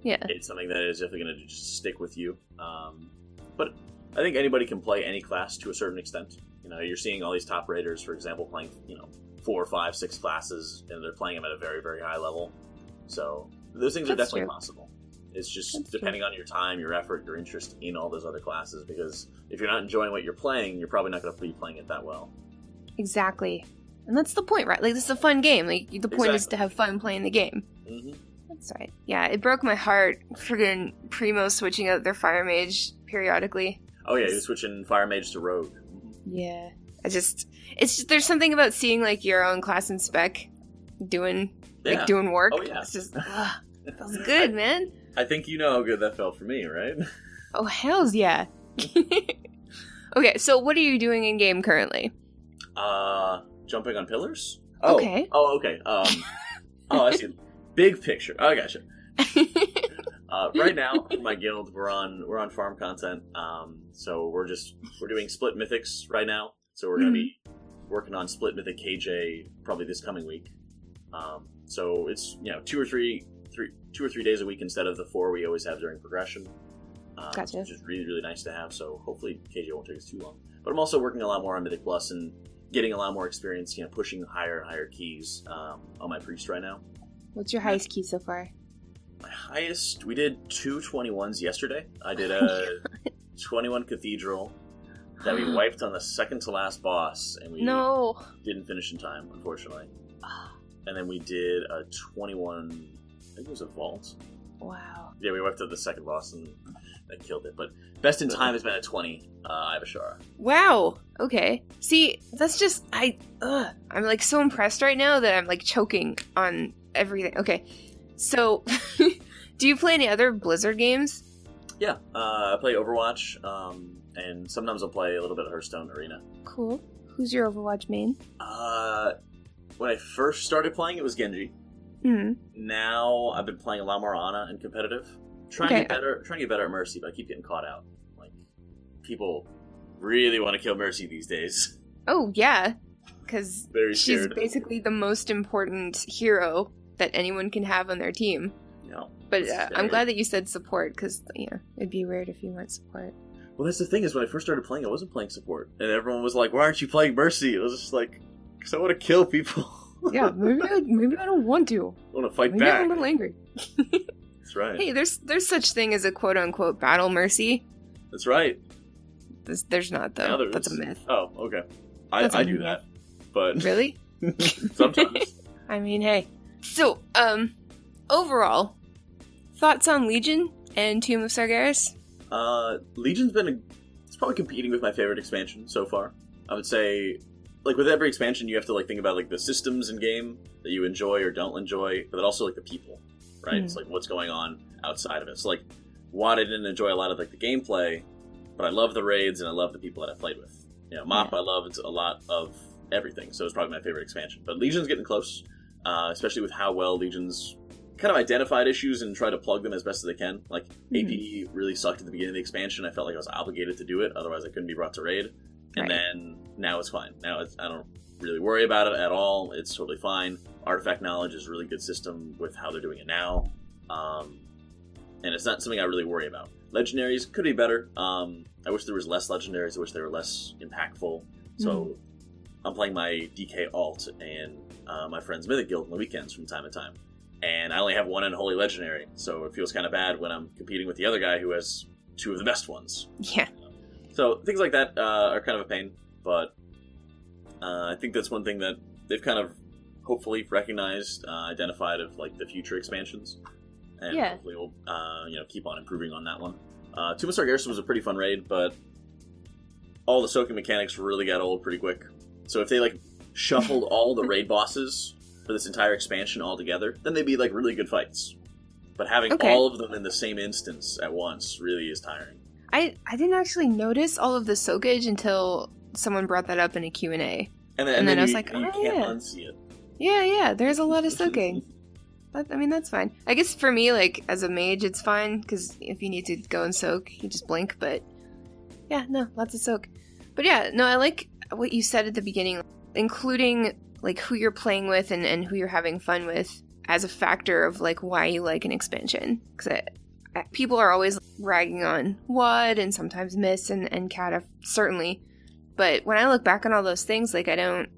Yeah. it's something that is definitely going to just stick with you. Um, but I think anybody can play any class to a certain extent. You know, you're seeing all these top raiders, for example, playing you know four, five, six classes, and they're playing them at a very, very high level. So those things are definitely true. possible. It's just That's true. depending on your time, your effort, your interest in all those other classes. Because if you're not enjoying what you're playing, you're probably not going to be playing it that well. Exactly. And that's the point, right? Like this is a fun game. Like the point is to have fun playing the game. hmm That's right. Yeah, it broke my heart friggin' Primo switching out their fire mage periodically. Oh yeah, you're switching fire mage to rogue. Yeah. I just it's just, there's something about seeing like your own class and spec doing Yeah, like doing work. Oh, yeah. It's just (laughs) ugh, feels good, man. I think you know how good that felt for me, right? (laughs) Oh hells yeah. (laughs) okay, so what are you doing in game currently? Uh, jumping on pillars. Oh, Okay. Oh, okay. Um, oh, I see. Big picture. Oh, I gotcha. Uh, right now, for my guild, we're on we're on farm content. Um, so we're just we're doing split mythics right now. So we're gonna be working on split mythic KJ probably this coming week. Um, so it's you know two or three three two or three days a week instead of the four we always have during progression. Um, Gotcha. Which is really really nice to have. So hopefully KJ won't take us too long. But I'm also working a lot more on Mythic Plus and getting a lot more experience. You know, pushing higher and higher keys um, on my priest right now. What's your highest key so far? My highest, we did two 21s yesterday. I did (laughs) a 21 Cathedral that we (gasps) wiped on the second to last boss, and we No. didn't finish in time, unfortunately. (sighs) And then we did a 21, I think it was a Vault, Wow. Yeah, we wiped to the second boss and that killed it. But best in time has been a 20, uh, Eye of Azshara. Wow. Okay. See, that's just I. Ugh, I'm like so impressed right now that I'm like choking on everything. Okay. So, (laughs) do you play any other Blizzard games? Yeah, uh, I play Overwatch, um, and sometimes I'll play a little bit of Hearthstone Arena. Cool. Who's your Overwatch main? Uh, when I first started playing, it was Genji. Hmm. Now I've been playing a lot more Ana and competitive. Trying to get better, trying to get better at Mercy, but I keep getting caught out. Like people really want to kill Mercy these days. (laughs) Oh yeah, because she's basically the most important hero that anyone can have on their team. No. But uh. I'm glad that you said support because yeah, it'd be weird if you weren't support. Well, that's the thing is when I first started playing, I wasn't playing support, and everyone was like, "Why aren't you playing Mercy?" It was just like, "Cause I want to kill people. (laughs) Yeah, maybe I, maybe I don't want to. I want to fight Maybe I'm back." a little angry. (laughs) That's right. Hey, there's there's such thing as a quote unquote battle mercy. That's right. There's, there's not though. There That's a myth. Oh, okay. I, I do myth. that, but (laughs) Really? sometimes. I mean, hey. So, um, overall, thoughts on Legion and Tomb of Sargeras? Uh, Legion's been a, it's probably competing with my favorite expansion so far. I would say, like with every expansion, you have to like think about like the systems in game that you enjoy or don't enjoy, but then also like the people, right? Hmm. It's like what's going on outside of it. So like, WoD I didn't enjoy a lot of like the gameplay, but I love the raids and I love the people that I played with. You know, Mop Yeah. I loved a lot of everything, so it's probably my favorite expansion. But Legion's getting close, uh, especially with how well Legion's kind of identified issues and try to plug them as best as they can. Like Mhm. AP really sucked at the beginning of the expansion. I felt like I was obligated to do it, otherwise I couldn't be brought to raid. And Right. then now it's fine. Now it's, I don't really worry about it at all. It's totally fine. Artifact knowledge is a really good system with how they're doing it now, um, and it's not something I really worry about. Legendaries could be better. Um, I wish there was less legendaries. I wish they were less impactful. So I'm playing my DK alt and uh, my friend's Mythic Guild on the weekends from time to time. And I only have one Unholy Legendary, so it feels kind of bad when I'm competing with the other guy who has two of the best ones. Yeah. So things like that uh, are kind of a pain, but uh, I think that's one thing that they've kind of hopefully recognized, uh, identified of like the future expansions, and Yeah. hopefully we'll uh, you know keep on improving on that one. Uh, Tomb of Sargeras was a pretty fun raid, but all the soaking mechanics really got old pretty quick. So if they like shuffled (laughs) all the raid bosses for this entire expansion altogether, then they'd be like really good fights. But having Okay. all of them in the same instance at once really is tiring. I, I didn't actually notice all of the soakage until someone brought that up in a Q&A. And then, And then I was you, like, you oh, can't yeah. unsee it. Yeah, yeah, there's a lot of soaking. That, (laughs) I mean, that's fine. I guess for me, like, as a mage, it's fine, because if you need to go and soak, you just blink, but yeah, no, lots of soak. But yeah, no, I like what you said at the beginning, including, like, who you're playing with and, and who you're having fun with as a factor of, like, why you like an expansion. Because people are always ragging on what and sometimes Miss and, and Cata, uh, certainly. But when I look back on all those things, like, I don't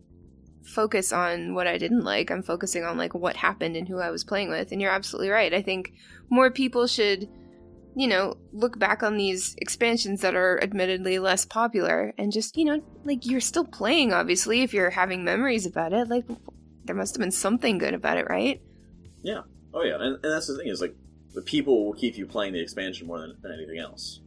focus on what I didn't like. I'm focusing on like what happened and who I was playing with. And you're absolutely right. I think more people should, you know, look back on these expansions that are admittedly less popular and just, you know, like you're still playing obviously if you're having memories about it. Like there must have been something good about it, right? Yeah. Oh yeah, and, and that's the thing is like the people will keep you playing the expansion more than, than anything else.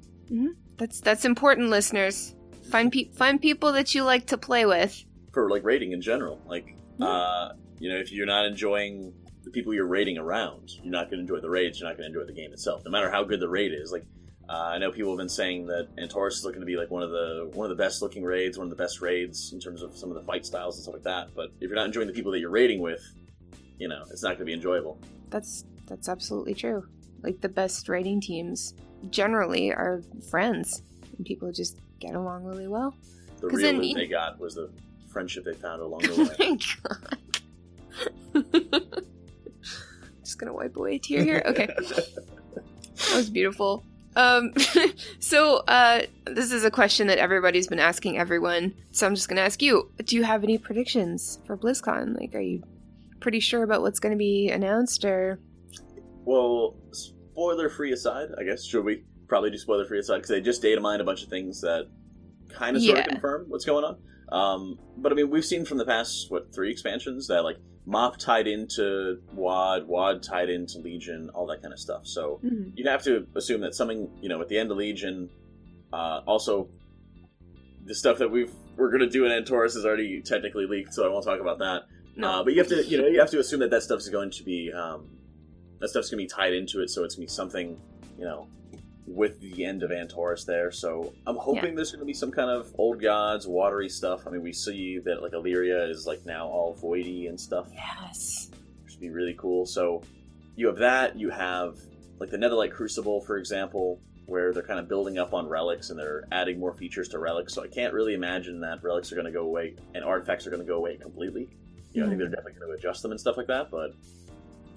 That's that's important, listeners. Find pe- find people that you like to play with. For like rating in general, like Yeah. uh, you know, if you're not enjoying the people you're raiding around, you're not going to enjoy the raids. You're not going to enjoy the game itself, no matter how good the raid is. Like uh, I know people have been saying that Antorus is looking to be like one of the one of the best looking raids, one of the best raids in terms of some of the fight styles and stuff like that. But if you're not enjoying the people that you're raiding with, you know, it's not going to be enjoyable. That's that's absolutely true. Like the best raiding teams generally are friends, and people just get along really well. The real then they got was the friendship they found along (laughs) Oh the way. my god! (laughs) just gonna wipe away a tear here. (laughs) Okay, that was beautiful. Um, (laughs) so uh, this is a question that everybody's been asking everyone. So I'm just gonna ask you: Do you have any predictions for BlizzCon? Like, are you pretty sure about what's to be announced, or Well, spoiler free aside, I guess should we probably do spoiler free aside because they just data mined a bunch of things that kind of sort Yeah. of confirm what's going on. Um, but I mean, we've seen from the past what three expansions that like Mop tied into WoD, WoD tied into Legion, all that kind of stuff. So Mhm. you'd have to assume that something you know at the end of Legion, uh, also the stuff that we've we're gonna do in Antorus is already technically leaked, so I won't talk about that. No. Uh, but you have to, you know, you have to assume that that stuff's going to be, um, that stuff's going to be tied into it, so it's going to be something, you know, with the end of Antorus there. So I'm hoping there's going to be some kind of old gods, watery stuff. I mean, we see that like Alleria is like now all voidy and stuff, yes. which would be really cool. So you have that. You have like the Netherlight Crucible, for example, where they're kind of building up on relics and they're adding more features to relics. So I can't really imagine that relics are going to go away and artifacts are going to go away completely. You know, I think they're definitely going to adjust them and stuff like that, but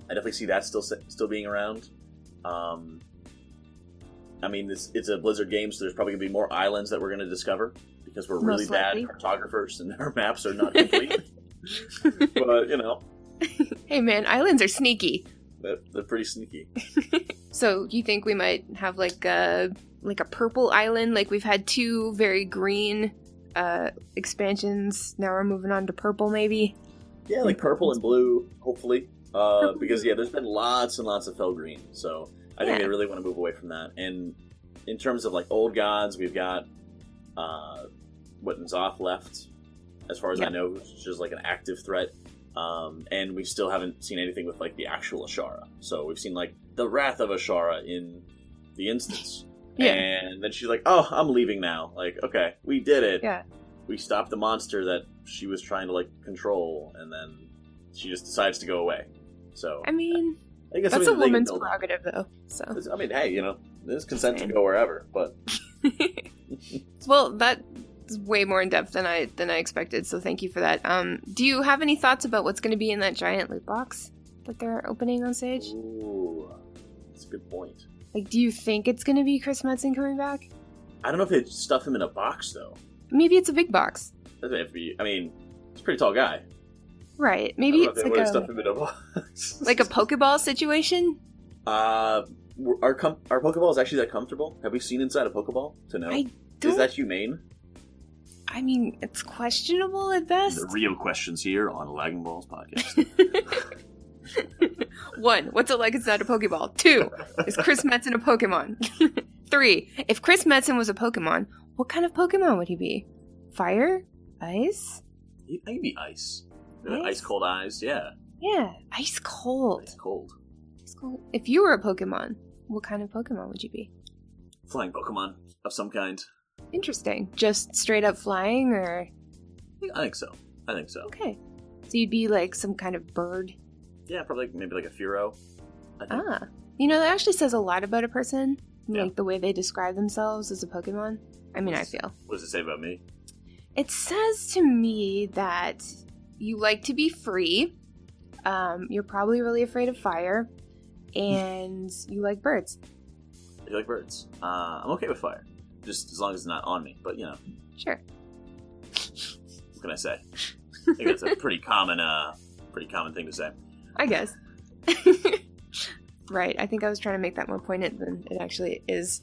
I definitely see that still still being around. Um, I mean, it's, it's a Blizzard game, so there's probably going to be more islands that we're going to discover because we're really Most bad likely. cartographers and our maps are not (laughs) complete. but you know, (laughs) Hey man, islands are sneaky. they're, they're pretty sneaky. (laughs) So you think we might have like a like a purple island? Like we've had two very green uh expansions. Now we're moving on to purple, maybe. Yeah, like purple and blue, hopefully. Uh, because yeah, there's been lots and lots of fel green, so I think Yeah. they really want to move away from that. And in terms of like old gods, we've got uh, what Zoth left, as far as I know, which is like an active threat. Um, and we still haven't seen anything with like the actual Azshara. So we've seen like the wrath of Azshara in the instance. (laughs) Yeah. And then she's like, "Oh, I'm leaving now." Like, okay, we did it Yeah. we stopped the monster that she was trying to like control, and then she just decides to go away. So I mean, I it's that's a that they can woman's prerogative, though. So, I mean, hey, you know, there's consent to go wherever, but (laughs) (laughs) well, that's way more in depth than I than I expected. So thank you for that. Um, do you have any thoughts about what's going to be in that giant loot box that they're opening on stage? ooh, that's a good point. Like, do you think it's going to be Chris Metzen coming back? I don't know if they stuff him in a box though. Maybe it's a big box, That'd be- I mean, he's a pretty tall guy. Right? I Maybe don't know if it's they like a stuffed in a box. like a Pokeball situation. uh, are com- are Pokeballs actually that comfortable? Have we seen inside a Pokeball to know? I Is don't. that humane? I mean, it's questionable at best. The real questions here on Lagging Balls podcast. (laughs) (laughs) One, what's it like inside a Pokeball? Two, is Chris Metzen a Pokemon? (laughs) Three, if Chris Metzen was a Pokemon, what kind of Pokemon would he be? Fire? Ice? He- Maybe ice. Ice? Cold eyes, yeah. Yeah, ice cold. Ice cold. Ice cold. If you were a Pokemon, what kind of Pokemon would you be? Flying Pokemon of some kind. Interesting. Just straight up flying, or I think so. I think so. okay. So you'd be like some kind of bird. Yeah, probably maybe like a Fearow. Ah, you know that actually says a lot about a person, Yeah. like the way they describe themselves as a Pokemon. I mean, I feel. What does it say about me? It says to me that you like to be free. Um, you're probably really afraid of fire, and (laughs) you like birds. I like birds. Uh, I'm okay with fire, just as long as it's not on me. But you know, Sure. what can I say? I think that's a pretty (laughs) common, uh, pretty common thing to say. I guess. (laughs) right. I think I was trying to make that more poignant than it actually is.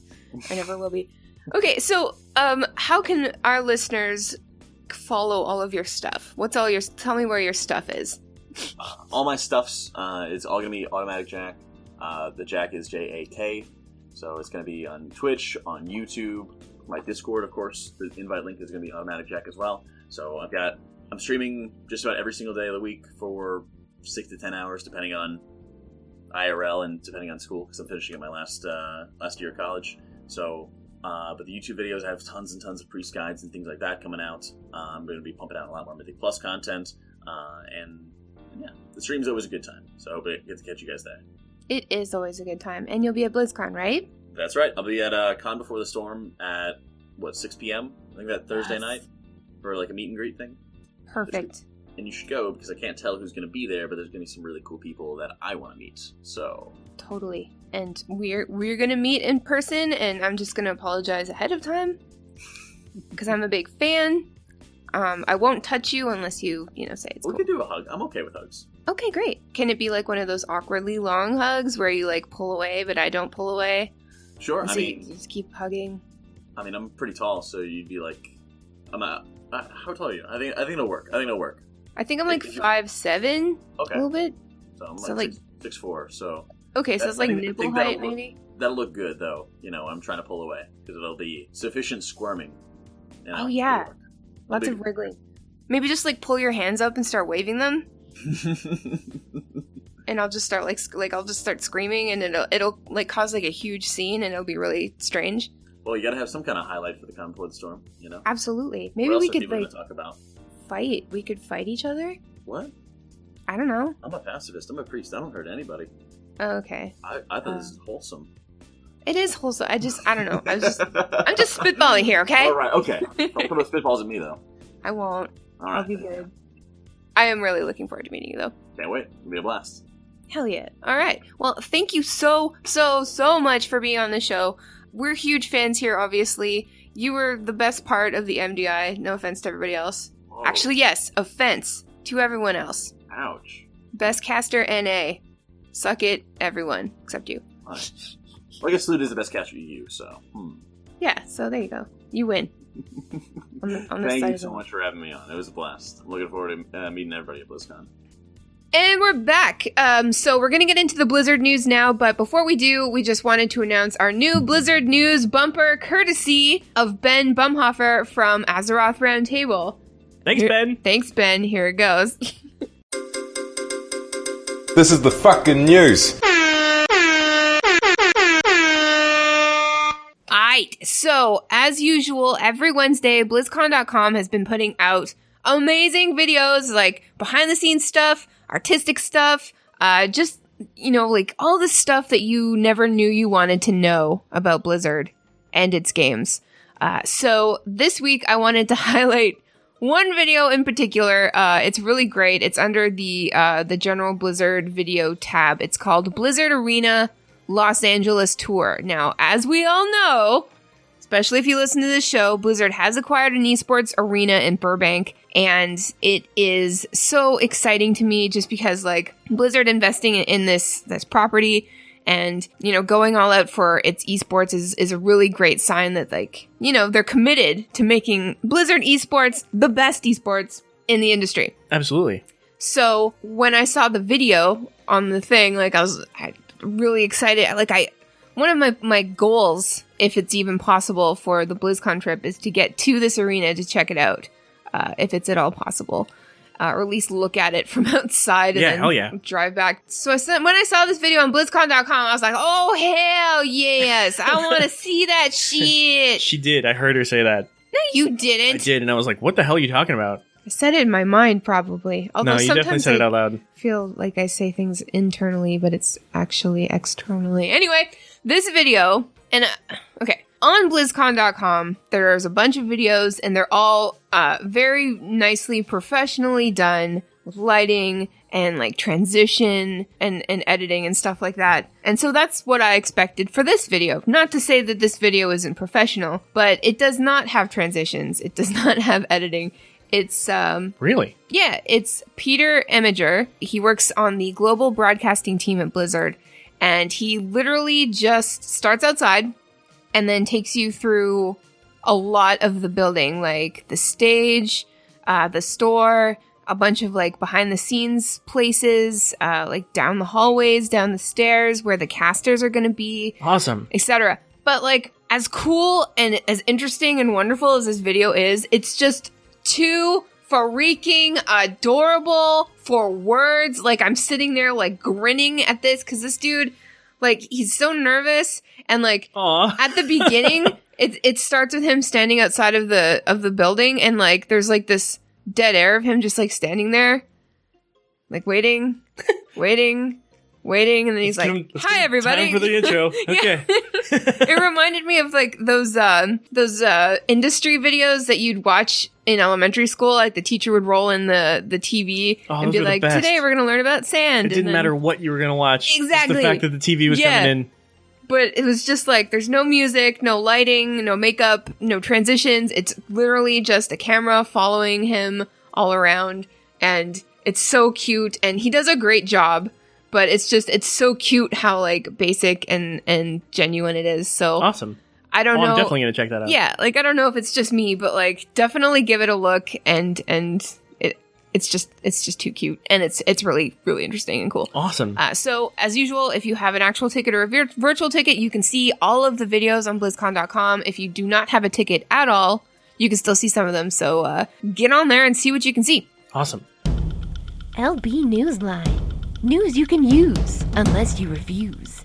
I never will be. Okay, so um, how can our listeners follow all of your stuff? What's all your? Tell me where your stuff is. Uh, (laughs) all my stuffs uh, is all gonna be AutomaticJak. Uh, the Jak is J A K, so it's gonna be on Twitch, on YouTube, my Discord, of course. The invite link is gonna be AutomaticJak as well. So I've got I'm streaming just about every single day of the week for six to ten hours, depending on IRL and depending on school, because I'm finishing up my last uh, last year of college. So. Uh, but the YouTube videos, I have tons and tons of priest guides and things like that coming out. Uh, I'm going to be pumping out a lot more Mythic Plus content, uh, and yeah, the stream's always a good time. So I hope I get to catch you guys there. It is always a good time, and you'll be at BlizzCon, right? That's right. I'll be at uh, Con Before the Storm at what 6 p.m. I think that Thursday Yes. night for like a meet and greet thing. Perfect. And you should go because I can't tell who's going to be there, but there's going to be some really cool people that I want to meet. So Totally. And we're we're gonna meet in person, and I'm just gonna apologize ahead of time because I'm a big fan. Um, I won't touch you unless you you know say it's we cool. could do a hug. I'm okay with hugs. Okay, great. Can it be like one of those awkwardly long hugs where you like pull away, but I don't pull away? Sure. And I so mean, just keep hugging. I mean, I'm pretty tall, so you'd be like, I'm a, Uh, how tall are you? I think I think it'll work. I think it'll work. I think I'm like five seven, Okay. a little bit. So I'm So, like, like- six, six four. So Okay, so it's like nipple that'll height, work. maybe. that'll look good though. You know, I'm trying to pull away because it'll be sufficient squirming. You know, Oh, yeah. Lots of wriggling. Maybe just like pull your hands up and start waving them, (laughs) and I'll just start like sc- like I'll just start screaming, and it'll it'll like cause like a huge scene, and it'll be really strange. well, you got to have some kind of highlight for the before storm. You know. Absolutely. Maybe we could like talk about? fight. We could fight each other. What? I don't know. I'm a pacifist. I'm a priest. I don't hurt anybody. Oh, okay. I, I thought this is um, wholesome. It is wholesome. I just I don't know. I was just I'm just (laughs) spitballing here, okay? All right. Okay. Don't put those (laughs) spitballs at me though. I won't. All I'll be good. I am really looking forward to meeting you though. Can't wait. It'll be a blast. Hell yeah. All right. Well, thank you so, so, so much for being on the show. We're huge fans here, obviously. You were the best part of the MDI. No offense to everybody else. Whoa. Actually, yes, offense to everyone else. ouch. Best caster NA. Suck it, everyone, except you. All right. Well, I guess Salute is the best catcher you use. So. Hmm. Yeah, so there you go. You win. (laughs) on the, on the Thank you so much for having me on. It was a blast. I'm looking forward to uh, meeting everybody at BlizzCon. And we're back. Um, so we're gonna get into the Blizzard news now, but before we do, we just wanted to announce our new Blizzard news bumper, courtesy of Ben Bumhofer from Azeroth Roundtable. Thanks, Here- Ben. Thanks, Ben. Here it goes. (laughs) This is the fucking news. Alright, so as usual, every Wednesday, BlizzCon.com has been putting out amazing videos like behind the scenes stuff, artistic stuff, uh, just, you know, like all the stuff that you never knew you wanted to know about Blizzard and its games. Uh, so this week I wanted to (laughs) highlight one video in particular. Uh, it's really great. It's under the uh, the General Blizzard video tab. It's called Blizzard Arena Los Angeles Tour. Now, as we all know, especially if you listen to this show, Blizzard has acquired an esports arena in Burbank, and it is so exciting to me just because like Blizzard investing in, this this property and you know going all out for its esports is is a really great sign that like you know they're committed to making Blizzard esports the best esports in the industry. Absolutely. So when I saw the video on the thing, like I was I, really excited. Like I, one of my my goals, if it's even possible for the BlizzCon trip, is to get to this arena to check it out, uh, if it's at all possible, uh, or at least look at it from (laughs) outside and Yeah, then hell yeah. drive back. So I said, when I saw this video on BlizzCon.com, I was like, oh hell yes, I want to (laughs) see that shit. She did. I heard her say that. no, you didn't. I did, and I was like, "What the hell are you talking about?" I said it in my mind, probably. Although no, you definitely sometimes said I, it out loud. feel like I say things internally, but it's actually externally. Anyway, this video, and uh, on BlizzCon.com, there's a bunch of videos, and they're all uh, very nicely, professionally done with lighting and like transition and, and editing and stuff like that. And so that's what I expected for this video. Not to say that this video isn't professional, but it does not have transitions, it does (laughs) not have editing. It's um Really? yeah, it's Peter Imager. He works on the global broadcasting team at Blizzard, and he literally just starts outside and then takes you through a lot of the building, like the stage, uh, the store, a bunch of like behind the scenes places, uh, like down the hallways, down the stairs where the casters are going to be Awesome. etc. But like as cool and as interesting and wonderful as this video is, it's just too freaking adorable for words. Like I'm sitting there like grinning at this cuz this dude like he's so nervous and like Aw. (laughs) at the beginning it it starts with him standing outside of the of the building and like there's like this dead air of him just like standing there like waiting (laughs) waiting waiting and then he's like hi everybody Time for the intro. (laughs) Okay. (laughs) it reminded me of like those uh, those uh, industry videos that you'd watch in elementary school. Like the teacher would roll in the the TV Oh, and be like. "Today we're going to learn about sand." It didn't then- matter what you were gonna watch. Exactly. the fact that the TV was Yeah. coming in. But it was just like there's no music, no lighting, no makeup, no transitions. It's literally just a camera following him all around, and it's so cute. And he does a great job. But it's just it's so cute how like basic and and genuine it is. So Awesome. I don't Oh, know. I'm definitely gonna check that out. yeah, like I don't know if it's just me, but like definitely give it a look and and it it's just it's just too cute and it's it's really really interesting and cool. Awesome. Uh, so, as usual, if you have an actual ticket or a vir- virtual ticket, you can see all of the videos on BlizzCon.com. If you do not have a ticket at all, you can still see some of them. So, uh, get on there and see what you can see. awesome. LB Newsline. News you can use, unless you refuse.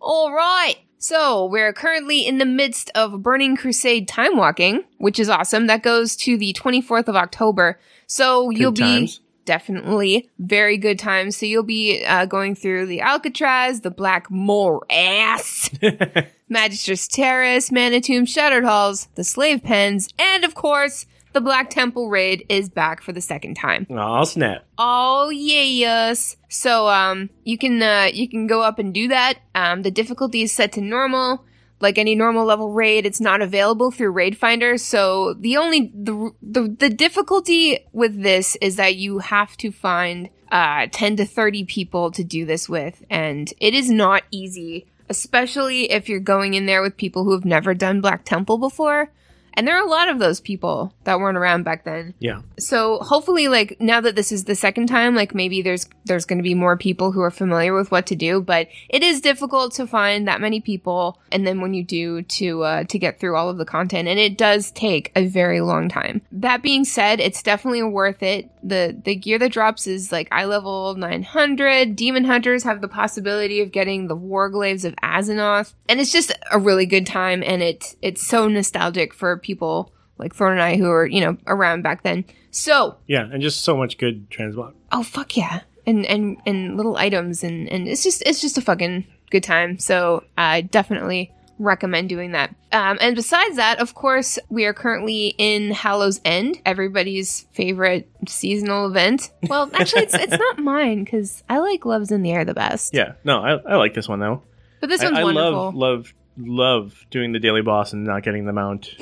All right. So, we're currently in the midst of Burning Crusade time walking, which is awesome. That goes to the 24th of October. So, you'll times. be definitely very good times. So, you'll be uh, going through the Arcatraz, the Black Morass, (laughs) Magister's Terrace, Mana-Tombs, Shattered Halls, the Slave Pens, and of course, the Black Temple Raid is back for the second time. Oh snap! Oh yes. So um you can uh you can go up and do that. Um the difficulty is set to normal. Like any normal level raid, it's not available through Raid Finder. So the only the the, the difficulty with this is that you have to find uh 10 to 30 people to do this with and it is not easy, especially if you're going in there with people who have never done Black Temple before. And there are a lot of those people that weren't around back then Yeah. so hopefully like now that this is the second time like maybe there's there's going to be more people who are familiar with what to do but it is difficult to find that many people and then when you do to uh to get through all of the content and it does take a very long time that being said it's definitely worth it the the gear that drops is like eye level 900 demon hunters have the possibility of getting the warglaives of azzinoth and it's just a really good time and it it's so nostalgic for people like Thorn and I who were, you know, around back then. So, Yeah, and just so much good transmog. oh fuck yeah. And and and little items and and it's just it's just a fucking good time. So, I definitely recommend doing that. Um and besides that, of course, we are currently in Hallows End, everybody's favorite seasonal event. Well, actually it's it's not mine cuz I like Loves in the Air the best. Yeah, no, I, I like this one though. But this I, one's I wonderful. love love love doing the daily boss and not getting the mount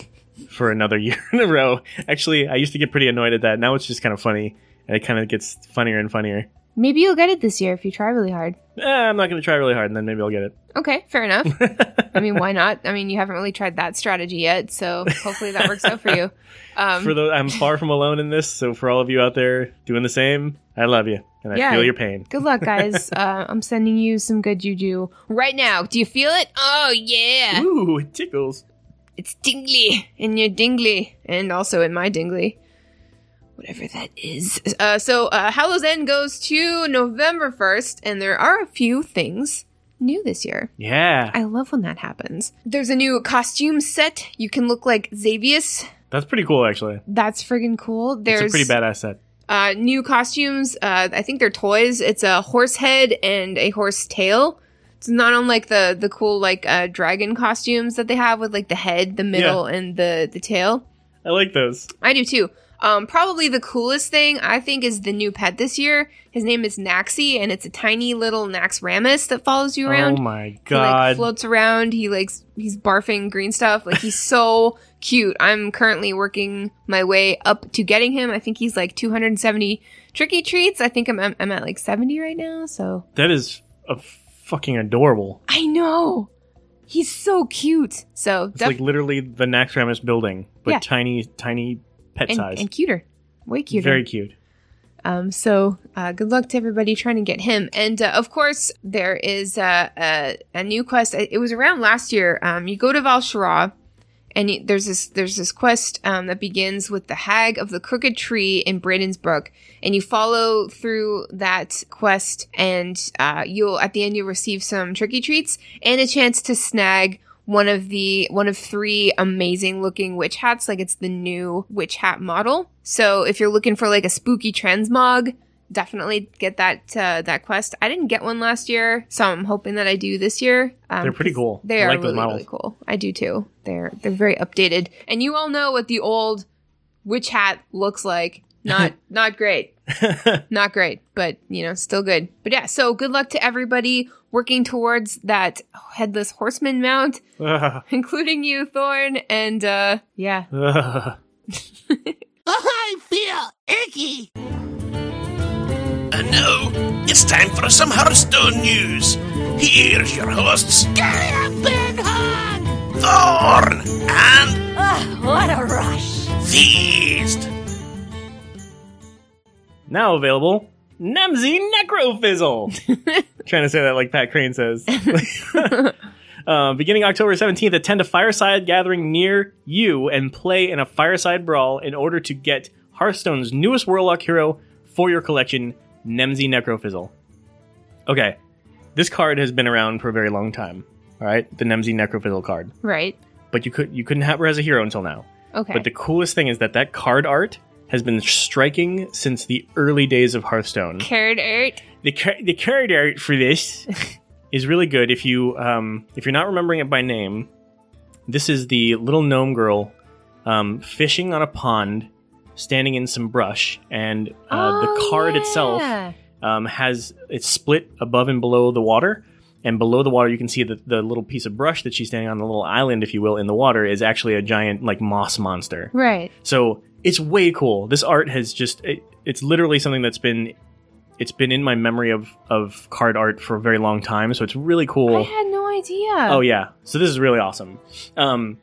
for another (laughs) year in a row. Actually, I used to get pretty annoyed at that. Now it's just kind of funny, and it kind of gets funnier and funnier. Maybe you'll get it this year if you try really hard. Eh, I'm not going to try really hard, and then maybe I'll get it. Okay, fair enough. (laughs) I mean, why not? I mean, you haven't really tried that strategy yet, so hopefully that works out for you. Um, for the, I'm far from alone in this, so for all of you out there doing the same, I love you, and I Yeah. feel your pain. good luck, guys. (laughs) Uh, I'm sending you some good juju right now. Do you feel it? Oh yeah, Ooh, it tickles. it's dingly in your dingly, and also in my dingly. Whatever that is. Uh, so, uh, Hallows End goes to November 1st, and there are a few things new this year. Yeah, I love when that happens. There's a new costume set. You can look like Xavius. that's pretty cool. Actually, That's friggin' cool. There's it's a pretty badass set. uh, new costumes. Uh, I think they're toys. It's a horse head and a horse tail. It's not unlike the the cool like uh, dragon costumes that they have with like the head, the middle, and the the tail. I like those. I do too. Um, probably the coolest thing I think is the new pet this year. His name is Naxxy, and it's a tiny little Naxxramas that follows you around. Oh my He like god! floats around. He like s- he's barfing green stuff. Like he's so (laughs) cute. I'm currently working my way up to getting him. I think he's like 270 tricky treats. I think I'm I'm, I'm at like 70 right now. So that is a fucking adorable. I know he's so cute. So It's def- like literally the Naxxramas building, but Yeah. tiny, tiny pet and, size. and cuter, way cuter. Very cute. Um, so uh, good luck to everybody trying to get him. And uh, of course, there is uh, a, a new quest. It was around last year. Um, you go to Val'sharah, and you, there's this there's this quest um, that begins with the Hag of the Crooked Tree in Bradensbrook, and you follow through that quest, and uh, you'll at the end you'll receive some tricky treats and a chance to snag one of the one of three amazing looking witch hats like it's the new witch hat model. So if you're looking for like a spooky transmog definitely get that uh, that quest. I didn't get one last year so i'm hoping that i do this year. Um, They're pretty cool. they I are like really really cool. I do too. They're they're very updated. And you all know what the old witch hat looks like. Not (laughs) not great. (laughs) Not great, but you know, still good. But yeah, so good luck to everybody working towards that headless horseman mount, Ugh. (laughs) including you, Thorn, and uh yeah. Ugh. (laughs) I feel icky. And now, it's time for some Hearthstone news. Here's your hosts, Thorn and Ugh, what a rush. Feast. Now available, Nemsy Necrofizzle. (laughs) Trying to say that like Pat Crane says. (laughs) Uh, beginning October 17th, attend a fireside gathering near you and play in a fireside brawl in order to get Hearthstone's newest Warlock hero for your collection, Nemsy Necrofizzle. Okay, this card has been around for a very long time. All right, the Nemsy Necrofizzle card, Right. but you could you couldn't have her as a hero until now. Okay. But the coolest thing is that that card art has been striking since the early days of Hearthstone. Carrot art. The car- the card art for this (laughs) is really good. If you um, if you're not remembering it by name, this is the little gnome girl um, fishing on a pond, standing in some brush, and uh, the Oh, card itself um, has it's split above and below the water. And below the water, you can see that the little piece of brush that she's standing on, the little island, if you will, in the water, is actually a giant like moss monster. Right. So it's way cool. This art has just it, it's literally something that's been it's been in my memory of of card art for a very long time. So it's really cool. I had no idea. Oh yeah. So this is really awesome. Um,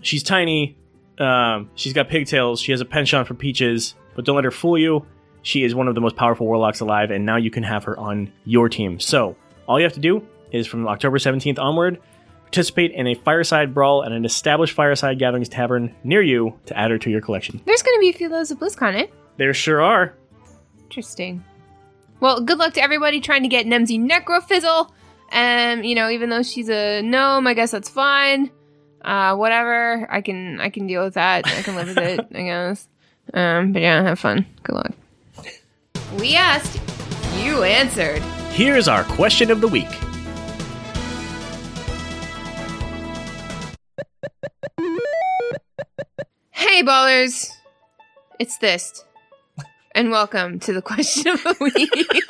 she's tiny. Um, she's got pigtails. She has a penchant for peaches, but don't let her fool you. She is one of the most powerful warlocks alive, and now you can have her on your team. So all you have to do is from October 17th onward, participate in a fireside brawl at an established fireside gatherings tavern near you to add her to your collection. There's going to be a few loads of those at BlizzCon, eh? There sure are. Interesting. Well, good luck to everybody trying to get Nemsy Necrofizzle. Um, you know, even though she's a gnome, I guess that's fine. Uh, whatever. I can I can deal with that. I can live with it, (laughs) I guess. Um, but yeah, have fun. Good luck. We asked, you answered. Here's our question of the week. Hey ballers. It's this. And welcome to the question of the week.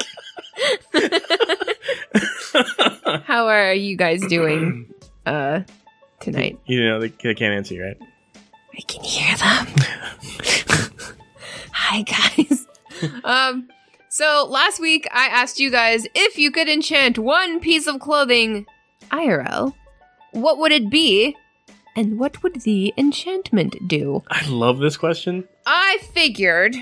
(laughs) How are you guys doing uh tonight? You know, they, they can't answer you, right? I can hear them. (laughs) Hi guys. um so last week I asked you guys if you could enchant one piece of clothing IRL, what would it be? And what would the enchantment do? I love this question. I figured,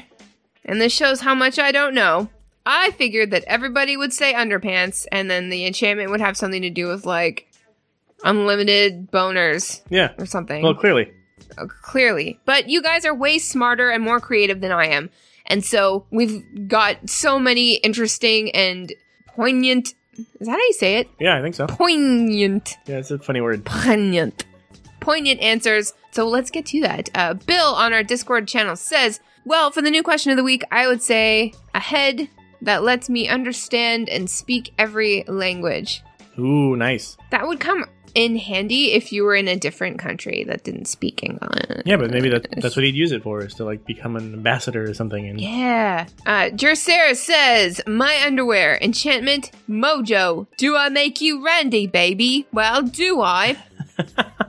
and this shows how much I don't know. I figured that everybody would say underpants, and then the enchantment would have something to do with like unlimited boners Yeah. or something. Well, clearly. Uh, clearly. But you guys are way smarter and more creative than I am. And so we've got so many interesting and poignant. Is that how you say it? Yeah, I think so. Poignant. Yeah, it's a funny word. Poignant. Poignant answers. So let's get to that. Uh, Bill on our Discord channel says, Well, for the new question of the week, I would say a head that lets me understand and speak every language. Ooh, nice. That would come in handy if you were in a different country that didn't speak English. Yeah, but maybe that, that's what he'd use it for, is to like become an ambassador or something. And Yeah. Uh, Jersera says, My underwear, enchantment, mojo. Do I make you Randy, baby? Well, do I? (laughs)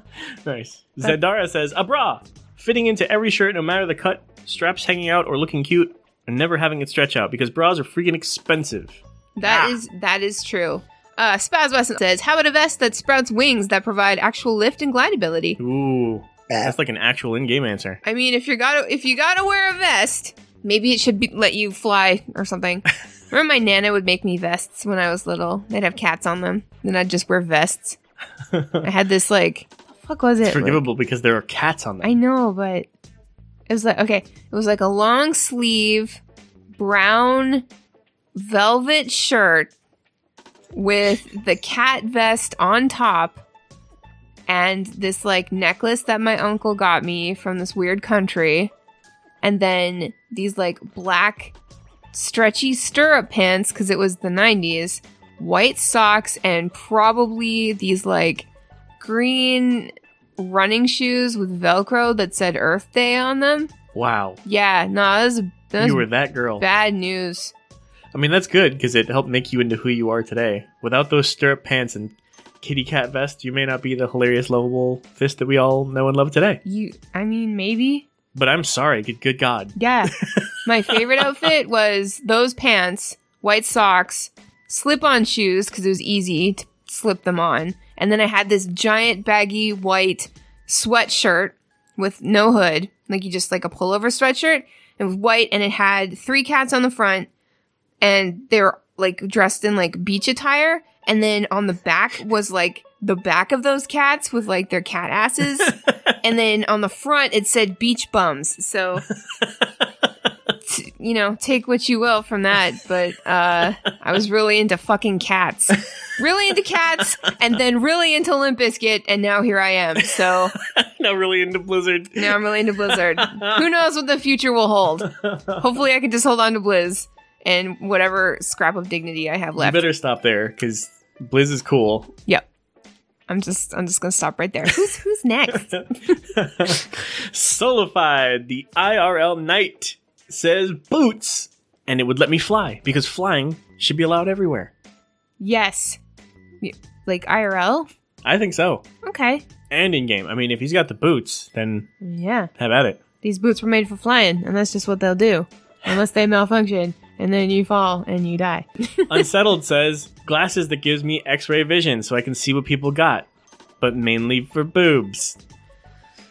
nice. Zedara says, a bra, fitting into every shirt, no matter the cut, straps hanging out or looking cute, and never having it stretch out because bras are freaking expensive. That is that is true. Uh, Spaz Wesson says, How about a vest that sprouts wings that provide actual lift and glide ability? Ooh, that's like an actual in-game answer. I mean, if you gotta if you gotta wear a vest, maybe it should be let you fly or something. (laughs) Remember, my nana would make me vests when I was little. They'd have cats on them. Then I'd just wear vests. (laughs) I had this like, the fuck was it? It's Like- forgivable because there are cats on them. I know, but it was like okay, it was like a long sleeve brown velvet shirt with the cat vest on top and this like necklace that my uncle got me from this weird country and then these like black stretchy stirrup pants cuz it was the 90s, white socks and probably these like green running shoes with Velcro that said Earth Day on them. wow, Yeah, no, that was, that was you were that girl. bad news. I mean, that's good because it helped make you into who you are today. Without those stirrup pants and kitty cat vest, you may not be the hilarious, lovable fist that we all know and love today. You, I mean, maybe. But I'm sorry, good, good God. Yeah. (laughs) My favorite outfit was those pants white socks, slip on shoes because it was easy to slip them on. And then I had this giant baggy white sweatshirt with no hood, like you just like a pullover sweatshirt. It was white and it had three cats on the front and they were like dressed in like beach attire. And then on the back was like the back of those cats with like their cat asses. (laughs) and then on the front it said beach bums. So, (laughs) you know, take what you will from that. But uh, I was really into fucking cats. Really into cats and then really into Limp Bizkit. And now here I am. So (laughs) Not really into Blizzard. now I'm really into Blizzard. Who knows what the future will hold? Hopefully I can just hold on to Blizz and whatever scrap of dignity I have You left. better stop there because Blizz is cool. Yep. I'm just I'm just gonna stop right there. Who's who's next? (laughs) Solified, the IRL Knight says boots, and it would let me fly because flying should be allowed everywhere. yes. Like IRL? I think so. Okay. And in game. I mean, if he's got the boots, then Yeah. have at it. These boots were made for flying, and that's just what they'll do. Unless they malfunction and then you fall and you die. (laughs) Unsettled says glasses that gives me X-ray vision so I can see what people got, but mainly for boobs.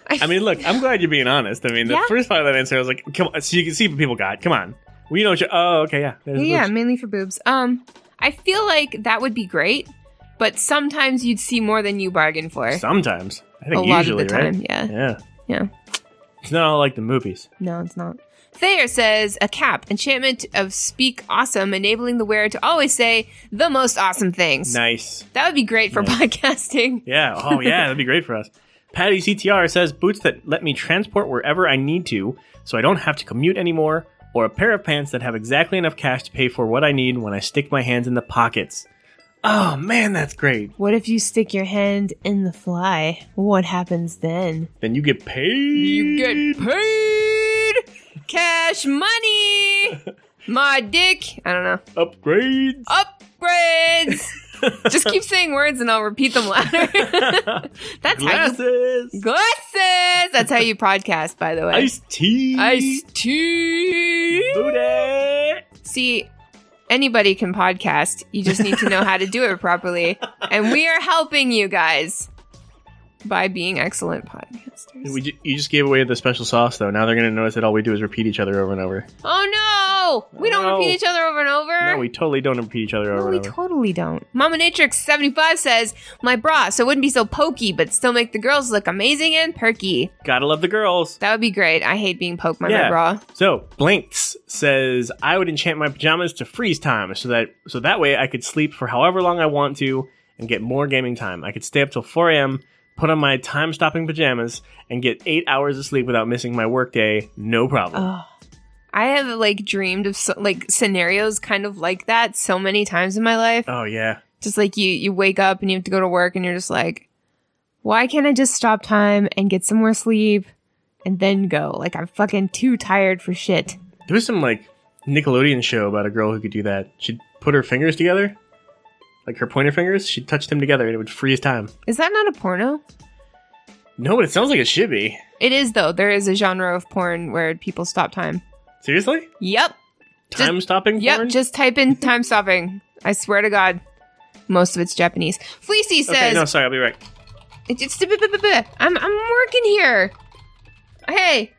I mean, look, I'm glad you're being honest. I mean, the Yeah. first part of that answer, I was like, come on, so you can see what people got. Come on. We know what you Oh, okay, yeah. Yeah, boobs. mainly for boobs. Um, I feel like that would be great, but sometimes you'd see more than you bargain for. Sometimes. I think lot usually, of the right? time, yeah. Yeah. Yeah. It's not all like the movies. No, it's not. Thayer says a cap, enchantment of speak awesome, enabling the wearer to always say the most awesome things. Nice. That would be great for (laughs) podcasting. Yeah. Oh, yeah. That'd be great for us. Patty CTR says boots that let me transport wherever I need to, so I don't have to commute anymore, or a pair of pants that have exactly enough cash to pay for what I need when I stick my hands in the pockets. Oh man, that's great. What if you stick your hand in the fly? What happens then? Then you get paid. You get paid cash money. (laughs) My dick. I don't know. upgrades. Upgrades. (laughs) Just keep saying words and I'll repeat them louder. (laughs) That's how you Glasses. glasses. That's how you podcast, by the way. Ice tea. Ice tea. Booty. See, anybody can podcast. You just need to know how to do it properly. And we are helping you guys by being excellent podcasters. We you just gave away the special sauce though. Now they're gonna notice that all we do is repeat each other over and over. oh no! We don't No. repeat each other over and over. No, we totally don't repeat each other No, over we and over. totally don't. Mama Natrix 75 says, My bra, so it wouldn't be so pokey, but still make the girls look amazing and perky. Gotta love the girls. That would be great. I hate being poked by my Yeah. bra. So Blinks says I would enchant my pajamas to freeze time, so that so that way I could sleep for however long I want to and get more gaming time. I could stay up till 4 a.m., put on my time-stopping pajamas, and get eight hours of sleep without missing my workday, no problem. Oh. I have like dreamed of so, like scenarios kind of like that so many times in my life. oh yeah, Just like you you wake up and you have to go to work and you're just like, why can't I just stop time and get some more sleep and then go? Like I'm fucking too tired for shit. there was some like Nickelodeon show about a girl who could do that. She'd put her fingers together, like her pointer fingers. She'd touch them together, and it would freeze time. Is that not a porno? No, but it sounds like it should be. It is though. There is a genre of porn where people stop time. Seriously, Yep. time stopping Yep, porn. just type in time stopping. I swear to God, most of it's Japanese. Fleecy says. okay, no, sorry, I'll be right. it's, it's, I'm, I'm working here. Hey,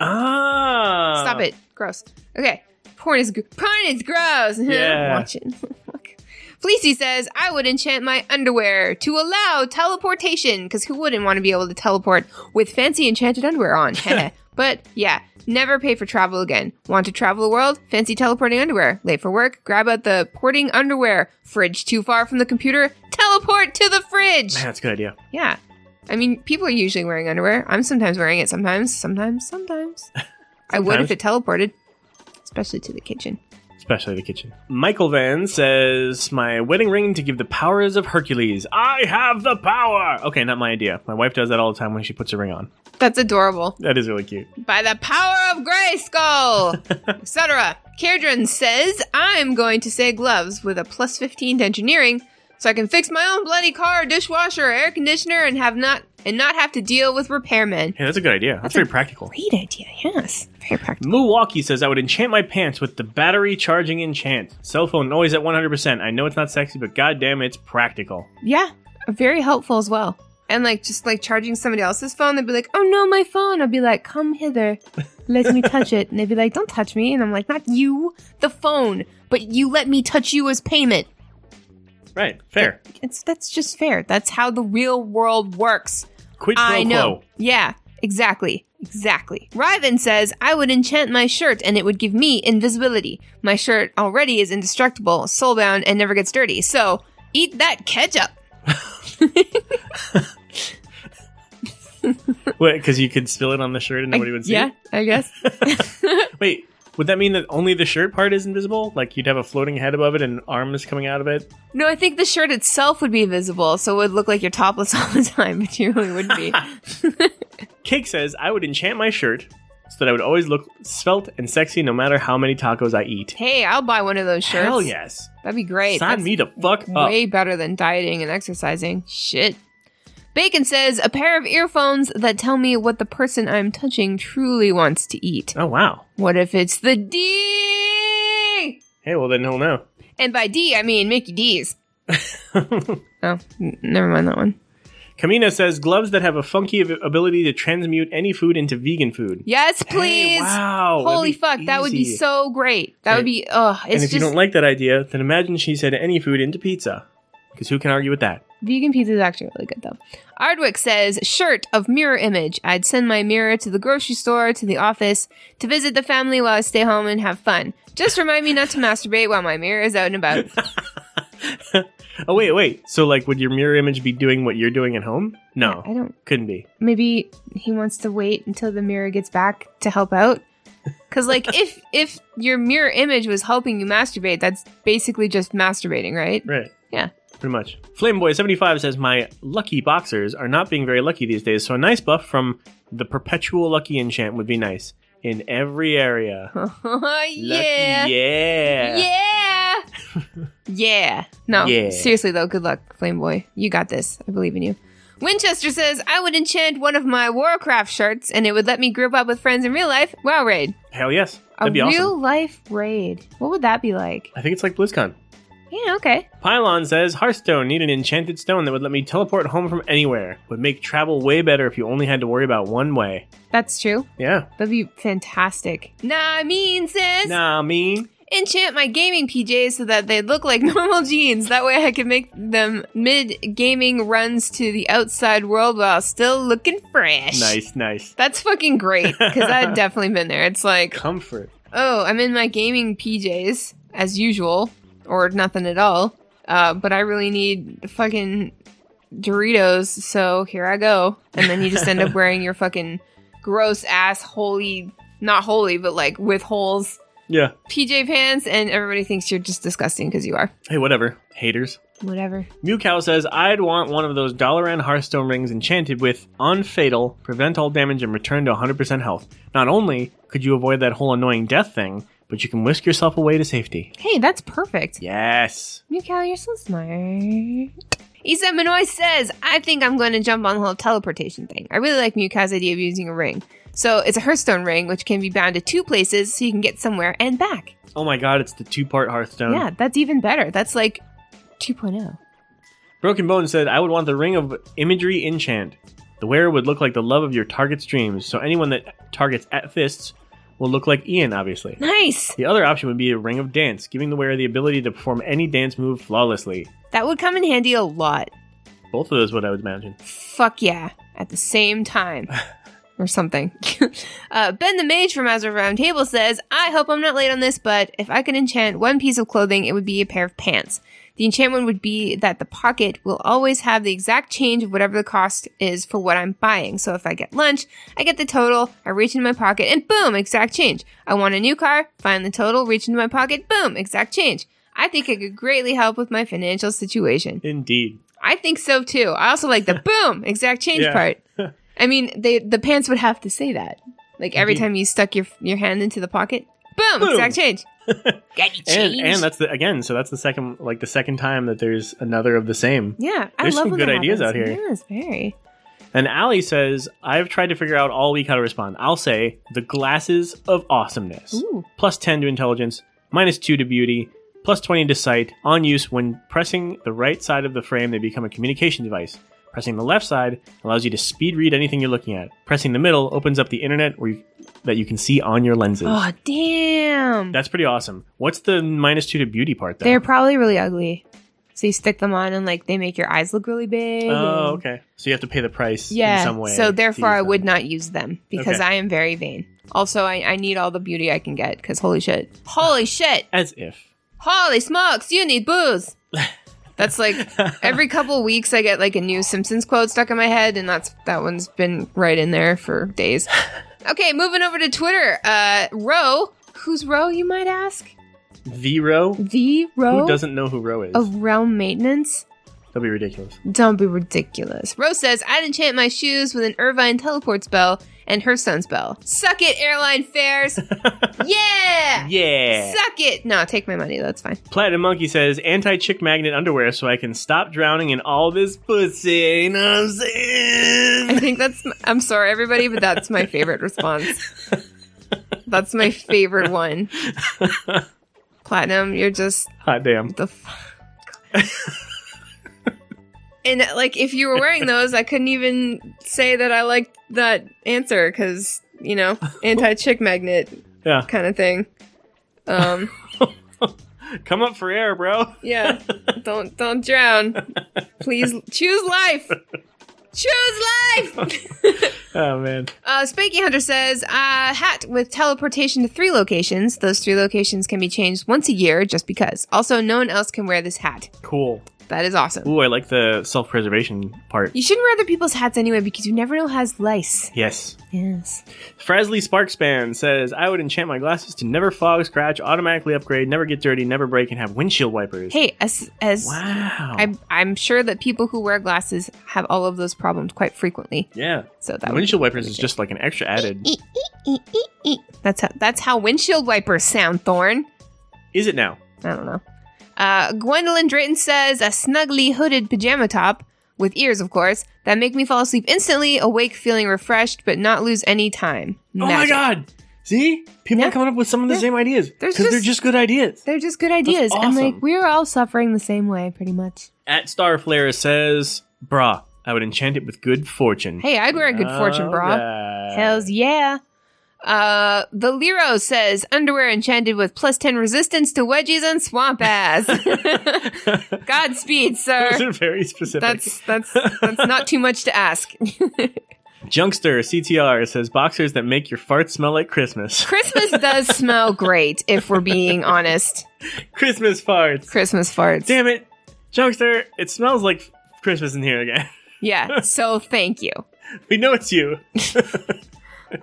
Ah, stop it. Gross. Okay, porn is, gr- porn is gross. (laughs) Yeah. Watch it. (laughs) Fleecy says, I would enchant my underwear to allow teleportation, because who wouldn't want to be able to teleport with fancy enchanted underwear on? (laughs) but yeah, never pay for travel again. Want to travel the world? Fancy teleporting underwear. Late for work? Grab out the porting underwear. Fridge too far from the computer? Teleport to the fridge! Man, that's a good idea. Yeah. I mean, people are usually wearing underwear. I'm sometimes wearing it sometimes, sometimes, sometimes. (laughs) I would if it teleported, especially to the kitchen. Especially the kitchen. Michael Van says, "My wedding ring to give the powers of Hercules. I have the power." Okay, not my idea. My wife does that all the time when she puts a ring on. That's adorable. That is really cute. By the power of Grayskull, (laughs) etc. Kairdran says, I'm going to say gloves with a plus 15 to engineering so I can fix my own bloody car, dishwasher, air conditioner and have not and not have to deal with repairmen. Hey, that's a good idea. That's, That's very practical. Great idea, yes. Very practical. Milwaukee says I would enchant my pants with the battery charging enchant. Cell phone always at 100%. I know it's not sexy, but goddamn, it's practical. Yeah, very helpful as well. And like just like charging somebody else's phone, they'd be like, "Oh no, my phone!" I'd be like, "Come hither, let me touch it." And they'd be like, "Don't touch me," and I'm like, "Not you, the phone, but you let me touch you as payment." Right, fair. It's that's just fair. That's how the real world works. Quid pro I know. quo. Yeah, exactly. Exactly. Ryven says, I would enchant my shirt and it would give me invisibility. My shirt already is indestructible, soulbound, and never gets dirty. So, eat that ketchup. (laughs) Wait, because you could spill it on the shirt and nobody would see yeah, I guess. (laughs) Wait, would that mean that only the shirt part is invisible? Like you'd have a floating head above it and arms coming out of it? no, I think the shirt itself would be visible, so it would look like you're topless (laughs) all the time, but you really wouldn't be. (laughs) Cake says I would enchant my shirt so that I would always look svelte and sexy no matter how many tacos I eat. hey, I'll buy one of those shirts. Hell yes. That'd be great. Sign That's me the fuck up. way better than dieting and exercising. Shit. Bacon says a pair of earphones that tell me what the person I'm touching truly wants to eat. Oh wow. What if it's the D? Hey, well then he'll know. And by D, I mean Mickey D's. (laughs) Oh, n- never mind that one. Kamina says gloves that have a funky ability to transmute any food into vegan food. Yes, Hey, please. wow. Holy be fuck, that would be so great. That would And- be, ugh, And it's if you just, don't like that idea, then imagine she said any food into pizza. Because who can argue with that? vegan pizza is actually really good though. Ardwick says, shirt of mirror image. I'd send my mirror to the grocery store, to the office, to visit the family while I stay home and have fun. Just remind me not to masturbate while my mirror is out and about. (laughs) Oh wait, wait. So like, would your mirror image be doing what you're doing at home? No, I don't couldn't be. maybe he wants to wait until the mirror gets back to help out because like (laughs) if if your mirror image was helping you masturbate that's basically just masturbating right Right. Yeah. Pretty much. Flameboy75 says, My lucky boxers are not being very lucky these days, so a nice buff from the perpetual lucky enchant would be nice. In every area. (laughs) Yeah yeah. yeah (laughs) yeah no Yeah. seriously though good luck Flameboy. you got this i believe in you winchester says i would enchant one of my warcraft shirts and it would let me group up with friends in real life wow raid Hell yes. a That'd be real life raid what would that be like I think it's like BlizzCon. Yeah okay Pylon says, Hearthstone need an enchanted stone that would let me teleport home from anywhere. Would make travel way better if you only had to worry about one way. that's true Yeah. That'd be fantastic. Nah, I mean, sis. Nah, mean. Enchant my gaming PJs so that they look like (laughs) normal jeans. That way I can make them mid gaming runs to the outside world while still looking fresh. Nice, nice. That's fucking great because I've (laughs) definitely been there. It's like, Comfort. oh, I'm in my gaming PJs as usual, or nothing at all. Uh, but I really need fucking Doritos, so here I go. And then you just end up (laughs) wearing your fucking gross ass holy, not holy, but like with holes Yeah. PJ pants, and everybody thinks you're just disgusting because you are. Hey, whatever. Haters. Whatever. Mewcow says, I'd want one of those Dalaran Hearthstone rings enchanted with Unfatal, prevent all damage, and return to 100% health. Not only could you avoid that whole annoying death thing, but you can whisk yourself away to safety. Hey, that's perfect. Yes. Mikhail, you're so smart. Isa Manoy says, I think I'm going to jump on the whole teleportation thing. I really like Mewcow's idea of using a ring. So it's a Hearthstone ring, which can be bound to two places so you can get somewhere and back. Oh my god, it's the two part Hearthstone. Yeah, that's even better. That's like oh. 2.0. Broken Bone said, I would want the Ring of Imagery Enchant. The wearer would look like the love of your target's dreams, so anyone that targets at fists will look like Ian, obviously. Nice. The other option would be a Ring of Dance, giving the wearer the ability to perform any dance move flawlessly. That would come in handy a lot. Both of those, what I would imagine. Fuck yeah. At the same time. (laughs) or something. (laughs) uh, ben the Mage from Azure Round Table says, I hope I'm not late on this, but if I could enchant one piece of clothing, it would be a pair of pants. The enchantment would be that the pocket will always have the exact change of whatever the cost is for what I'm buying. So if I get lunch, I get the total, I reach into my pocket, and boom, exact change. I want a new car, find the total, reach into my pocket, boom, exact change. I think it could greatly help with my financial situation. Indeed. I think so too. I also like the (laughs) boom exact change Yeah. part. (laughs) I mean, they the pants would have to say that. Like every Indeed. time you stuck your your hand into the pocket, boom, Boom. exact change. Got (laughs) you And and that's the again, so that's the second like the second time that there's another of the same. yeah, I There's love some when good that ideas happens. out here. Yes, very. And Allie says, I've tried to figure out all week how to respond. I'll say, the glasses of awesomeness. Ooh. Plus 10 to intelligence, minus 2 to beauty, plus 20 to sight. On use when pressing the right side of the frame, they become a communication device. Pressing the left side allows you to speed read anything you're looking at. Pressing the middle opens up the internet where you, that you can see on your lenses. Oh damn! That's pretty awesome. What's the minus 2 to beauty part, though? They're probably really ugly. So you stick them on and like they make your eyes look really big. Oh, and- okay. So you have to pay the price Yeah. in some way. So therefore, I would not use them because Okay. I am very vain. Also, I, I need all the beauty I can get because holy shit, holy shit, As if. holy smokes, you need booze. (laughs) That's like every couple weeks I get like a new Simpsons quote stuck in my head, and that's that one's been right in there for days. (laughs) Okay, moving over to Twitter. Uh, Ro, who's Ro? You might ask. The row? The Ro Who doesn't know who row is? of Realm Maintenance. That'd be ridiculous. Don't be ridiculous. Rose says, I'd enchant my shoes with an Irvine teleport spell and her son's spell. Suck it, airline fares. (laughs) yeah! Yeah. Suck it! No, take my money. That's fine. Platinum Monkey says anti chick magnet underwear so I can stop drowning in all this pussy. You know what I'm saying? I think that's, I'm sorry, everybody, but that's my favorite response. (laughs) That's my favorite one. (laughs) Platinum, you're just Hot damn. the. F- and like, if you were wearing those, I couldn't even say that I liked that answer because you know, (laughs) anti chick magnet Yeah. kind of thing. Um, (laughs) Come up for air, bro. yeah, (laughs) don't don't drown. Please choose life. Choose life. (laughs) Oh man. Uh, Spanky Hunter says, uh, hat with teleportation to three locations. Those three locations can be changed once a year just because. Also, no one else can wear this hat. Cool. That is awesome. Ooh, I like the self preservation part. You shouldn't wear other people's hats anyway because you never know who has lice. Yes. Yes. Frasley Sparkspan says, I would enchant my glasses to never fog, scratch, automatically upgrade, never get dirty, never break, and have windshield wipers. Hey, as as Wow. I'm I'm sure that people who wear glasses have all of those problems quite frequently. yeah. So that windshield wipers really is good. just like an extra added. That's how that's how windshield wipers sound, Thorn. Is it now? I don't know. Uh, Gwendolyn Drayton says a snugly hooded pajama top with ears, of course, that make me fall asleep instantly, awake feeling refreshed, but not lose any time. Oh my god! See? People Yeah. are coming up with some of the Yeah. same ideas. Because they're just- just good ideas. They're just good ideas, and like we're all suffering the same way, pretty much. At Starflare says, Brah, I would enchant it with good fortune. Hey, I'd wear a good fortune bra. Alright. Hells yeah. Uh, the Lero says underwear enchanted with plus 10 resistance to wedgies and swamp ass. (laughs) Godspeed, Those sir. are very specific. That's, that's, that's not too much to ask. (laughs) Junkster CTR says boxers that make your farts smell like Christmas. (laughs) Christmas does smell great, if we're being honest. Christmas farts. Christmas farts. Damn it, Junkster! It smells like Christmas in here again. Yeah, (laughs) so thank you. we know it's you. (laughs)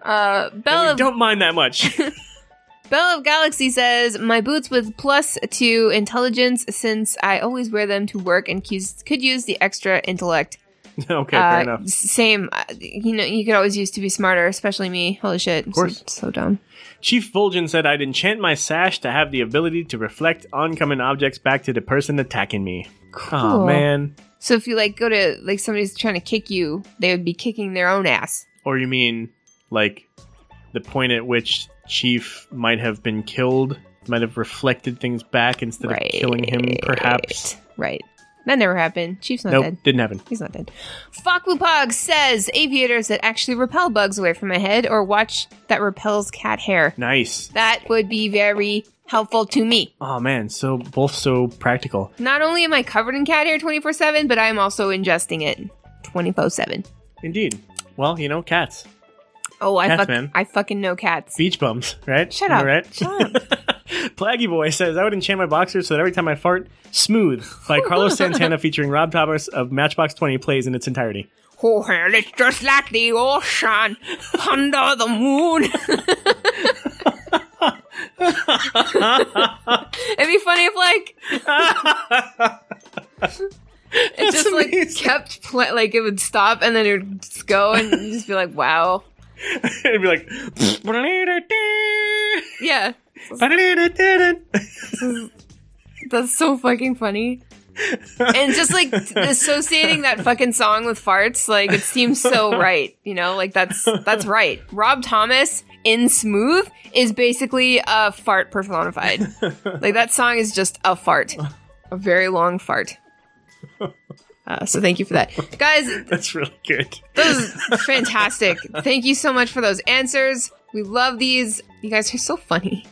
Uh, we of, don't mind that much. (laughs) Belle of Galaxy says, My boots with plus two intelligence since I always wear them to work and cus- could use the extra intellect. okay, Uh, fair enough. s- Same. Uh, you know, you could always use to be smarter, especially me. Holy shit. Of course. So, so dumb. Chief Fulgen said I'd enchant my sash to have the ability to reflect oncoming objects back to the person attacking me. Cool. Oh man. So if you like go to like somebody's trying to kick you, they would be kicking their own ass. Or you mean like the point at which Chief might have been killed might have reflected things back instead right. of killing him, perhaps? Right. That never happened. Chief's not Nope, dead. didn't happen. He's not dead. Foklupog says aviators that actually repel bugs away from my head or watch that repels cat hair. Nice. That would be very helpful to me. Oh man, so both so practical. Not only am I covered in cat hair 24 7, but I'm also ingesting it 24 7. Indeed. Well, you know, cats. Oh, I, fuck- I fucking know cats. Beach bums, right? Shut up. Right? Shut (laughs) up. Plaggy Boy says, I would enchant my boxers so that every time I fart, Smooth by Carlos (laughs) Santana featuring Rob Thomas of Matchbox 20 plays in its entirety. Oh, hell, it's just like the ocean under the moon. (laughs) It'd be funny if, like, it just like kept pla like it would stop and then it would just go and just be like, wow, (laughs) It'd be like, (laughs) yeah, (laughs) that's so fucking funny. and just like associating that fucking song with farts, like it seems so right. You know, like that's that's right. Rob Thomas in Smooth is basically a fart personified. like that song is just a fart, a very long fart. Uh, so thank you for that, (laughs) guys. That's really good. That was (laughs) fantastic. Thank you so much for those answers. We love these. You guys are so funny.